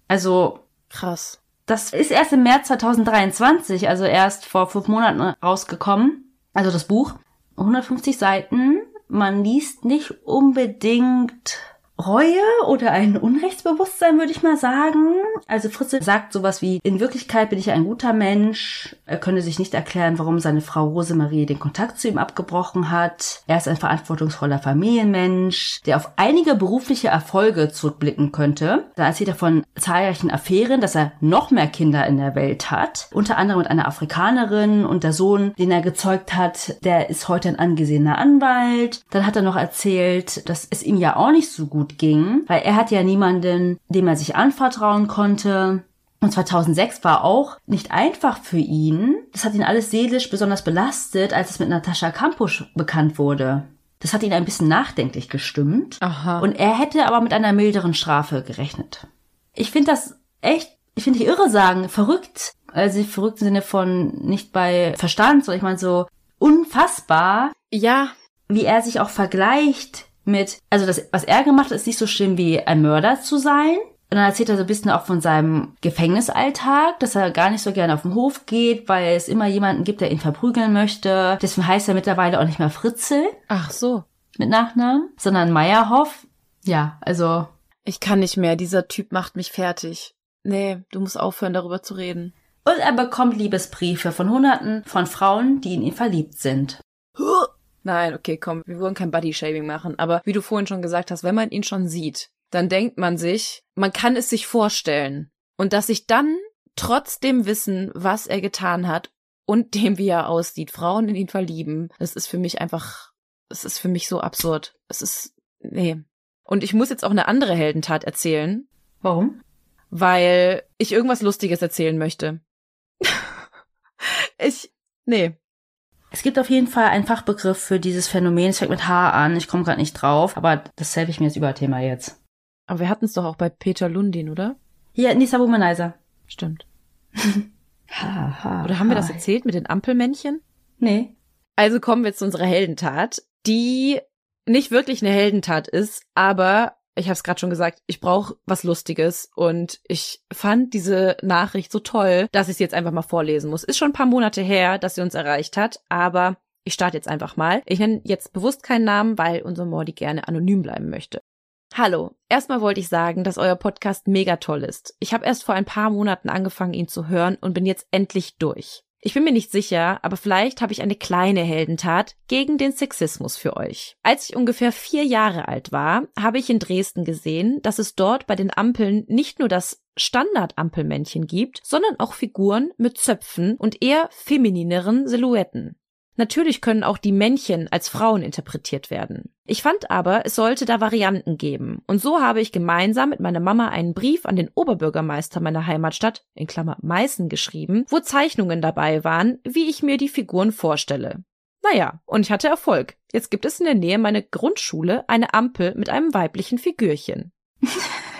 Also. Krass. Das ist erst im März 2023, also erst vor fünf Monaten rausgekommen. Also das Buch. 150 Seiten. Man liest nicht unbedingt Reue oder ein Unrechtsbewusstsein, würde ich mal sagen. Also Fritze sagt sowas wie, in Wirklichkeit bin ich ein guter Mensch. Er könne sich nicht erklären, warum seine Frau Rosemarie den Kontakt zu ihm abgebrochen hat. Er ist ein verantwortungsvoller Familienmensch, der auf einige berufliche Erfolge zurückblicken könnte. Da erzählt er von zahlreichen Affären, dass er noch mehr Kinder in der Welt hat. Unter anderem mit einer Afrikanerin und der Sohn, den er gezeugt hat, der ist heute ein angesehener Anwalt. Dann hat er noch erzählt, dass es ihm ja auch nicht so gut Armut ging, weil er hat ja niemanden, dem er sich anvertrauen konnte. Und 2006 war auch nicht einfach für ihn. Das hat ihn alles seelisch besonders belastet, als es mit Natascha Kampusch bekannt wurde. Das hat ihn ein bisschen nachdenklich gestimmt. Aha. Und er hätte aber mit einer milderen Strafe gerechnet. Ich finde das echt, ich finde ich irre sagen, verrückt. Also verrückt im Sinne von nicht bei Verstand, sondern ich meine so unfassbar, ja, wie er sich auch vergleicht mit, also das, was er gemacht hat, ist nicht so schlimm wie ein Mörder zu sein. Und dann erzählt er so ein bisschen auch von seinem Gefängnisalltag, dass er gar nicht so gerne auf den Hof geht, weil es immer jemanden gibt, der ihn verprügeln möchte. Deswegen heißt er mittlerweile auch nicht mehr Fritzel ach so. mit Nachnamen, sondern Meyerhoff. Ja, also Ich kann nicht mehr. Dieser Typ macht mich fertig. Nee, du musst aufhören, darüber zu reden. Und er bekommt Liebesbriefe von Hunderten von Frauen, die in ihn verliebt sind. [laughs] Nein, okay, komm, wir wollen kein Body-Shaming machen. Aber wie du vorhin schon gesagt hast, wenn man ihn schon sieht, dann denkt man sich, man kann es sich vorstellen. Und dass sich dann trotzdem wissen, was er getan hat und [laughs] dem, wie er aussieht, Frauen in ihn verlieben, das ist für mich einfach, es ist für mich so absurd. Es ist, nee. Und ich muss jetzt auch eine andere Heldentat erzählen, Warum? weil ich irgendwas Lustiges erzählen möchte. [laughs] ich, nee. Es gibt auf jeden Fall einen Fachbegriff für dieses Phänomen. Es fängt mit H an. Ich komme gerade nicht drauf, aber das helfe ich mir als Überthema jetzt. Aber wir hatten es doch auch bei Peter Lundin, oder? Hier, Nisa Womanizer. Stimmt. [laughs] Ha, ha, Oder haben wir das erzählt mit den Ampelmännchen? Nee. Also kommen wir zu unserer Heldentat, die nicht wirklich eine Heldentat ist, aber ich habe es gerade schon gesagt, ich brauche was Lustiges und ich fand diese Nachricht so toll, dass ich sie jetzt einfach mal vorlesen muss. Ist schon ein paar Monate her, dass sie uns erreicht hat, aber ich starte jetzt einfach mal. Ich nenne jetzt bewusst keinen Namen, weil unser Mordi gerne anonym bleiben möchte. Hallo, erstmal wollte ich sagen, dass euer Podcast mega toll ist. Ich habe erst vor ein paar Monaten angefangen, ihn zu hören und bin jetzt endlich durch. Ich bin mir nicht sicher, aber vielleicht habe ich eine kleine Heldentat gegen den Sexismus für euch. Als ich ungefähr vier Jahre alt war, habe ich in Dresden gesehen, dass es dort bei den Ampeln nicht nur das Standard-Ampelmännchen gibt, sondern auch Figuren mit Zöpfen und eher feminineren Silhouetten. Natürlich können auch die Männchen als Frauen interpretiert werden. Ich fand aber, es sollte da Varianten geben. Und so habe ich gemeinsam mit meiner Mama einen Brief an den Oberbürgermeister meiner Heimatstadt, in Klammer Meißen, geschrieben, wo Zeichnungen dabei waren, wie ich mir die Figuren vorstelle. Naja, und ich hatte Erfolg. Jetzt gibt es in der Nähe meiner Grundschule eine Ampel mit einem weiblichen Figürchen. [laughs]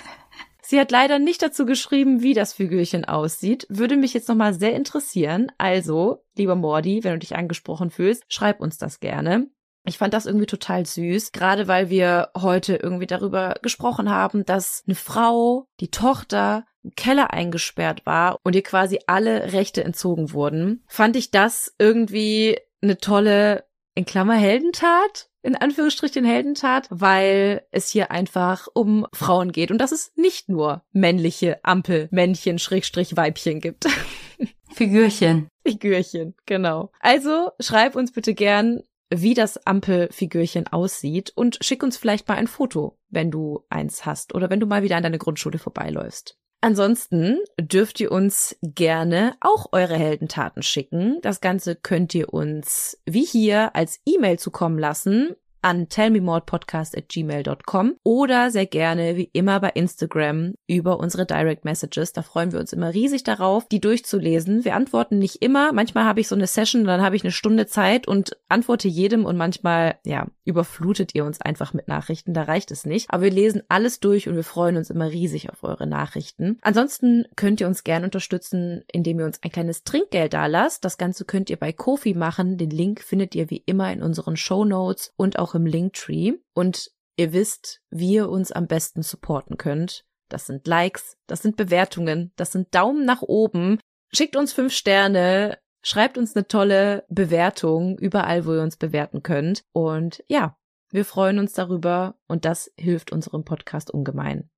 Sie hat leider nicht dazu geschrieben, wie das Figürchen aussieht. Würde mich jetzt nochmal sehr interessieren. Also, lieber Mordi, wenn du dich angesprochen fühlst, schreib uns das gerne. Ich fand das irgendwie total süß, gerade weil wir heute irgendwie darüber gesprochen haben, dass eine Frau, die Tochter, im Keller eingesperrt war und ihr quasi alle Rechte entzogen wurden. Fand ich das irgendwie eine tolle, in Klammer, Heldentat? In Anführungsstrichen Heldentat, weil es hier einfach um Frauen geht und dass es nicht nur männliche Ampelmännchen Schrägstrich Weibchen gibt. [laughs] Figürchen. Figürchen, genau. Also schreib uns bitte gern, wie das Ampelfigürchen aussieht und schick uns vielleicht mal ein Foto, wenn du eins hast oder wenn du mal wieder an deine Grundschule vorbeiläufst. Ansonsten dürft ihr uns gerne auch eure Heldentaten schicken. Das Ganze könnt ihr uns wie hier als E-Mail zukommen lassen an tellmemorepodcast@gmail.com oder sehr gerne wie immer bei Instagram über unsere Direct Messages. Da freuen wir uns immer riesig darauf, die durchzulesen. Wir antworten nicht immer. Manchmal habe ich so eine Session, dann habe ich eine Stunde Zeit und antworte jedem und manchmal, ja, überflutet ihr uns einfach mit Nachrichten. Da reicht es nicht. Aber wir lesen alles durch und wir freuen uns immer riesig auf eure Nachrichten. Ansonsten könnt ihr uns gerne unterstützen, indem ihr uns ein kleines Trinkgeld da lasst. Das Ganze könnt ihr bei Kofi machen. Den Link findet ihr wie immer in unseren Show Notes und auch im Linktree. Und ihr wisst, wie ihr uns am besten supporten könnt. Das sind Likes, das sind Bewertungen, das sind Daumen nach oben. Schickt uns fünf Sterne, schreibt uns eine tolle Bewertung überall, wo ihr uns bewerten könnt. Und ja, wir freuen uns darüber und das hilft unserem Podcast ungemein.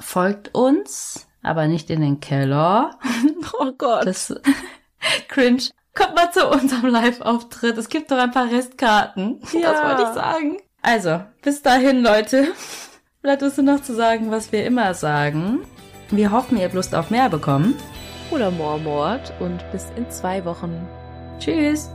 Folgt uns, aber nicht in den Keller. [laughs] Oh Gott. Das [laughs] cringe. Kommt mal zu unserem Live-Auftritt. Es gibt doch ein paar Restkarten. [laughs] Ja. Das wollte ich sagen. Also, bis dahin, Leute. [laughs] Bleibt uns nur noch zu sagen, was wir immer sagen. Wir hoffen, ihr habt Lust auf mehr bekommen. Oder Mormort und bis in zwei Wochen. Tschüss.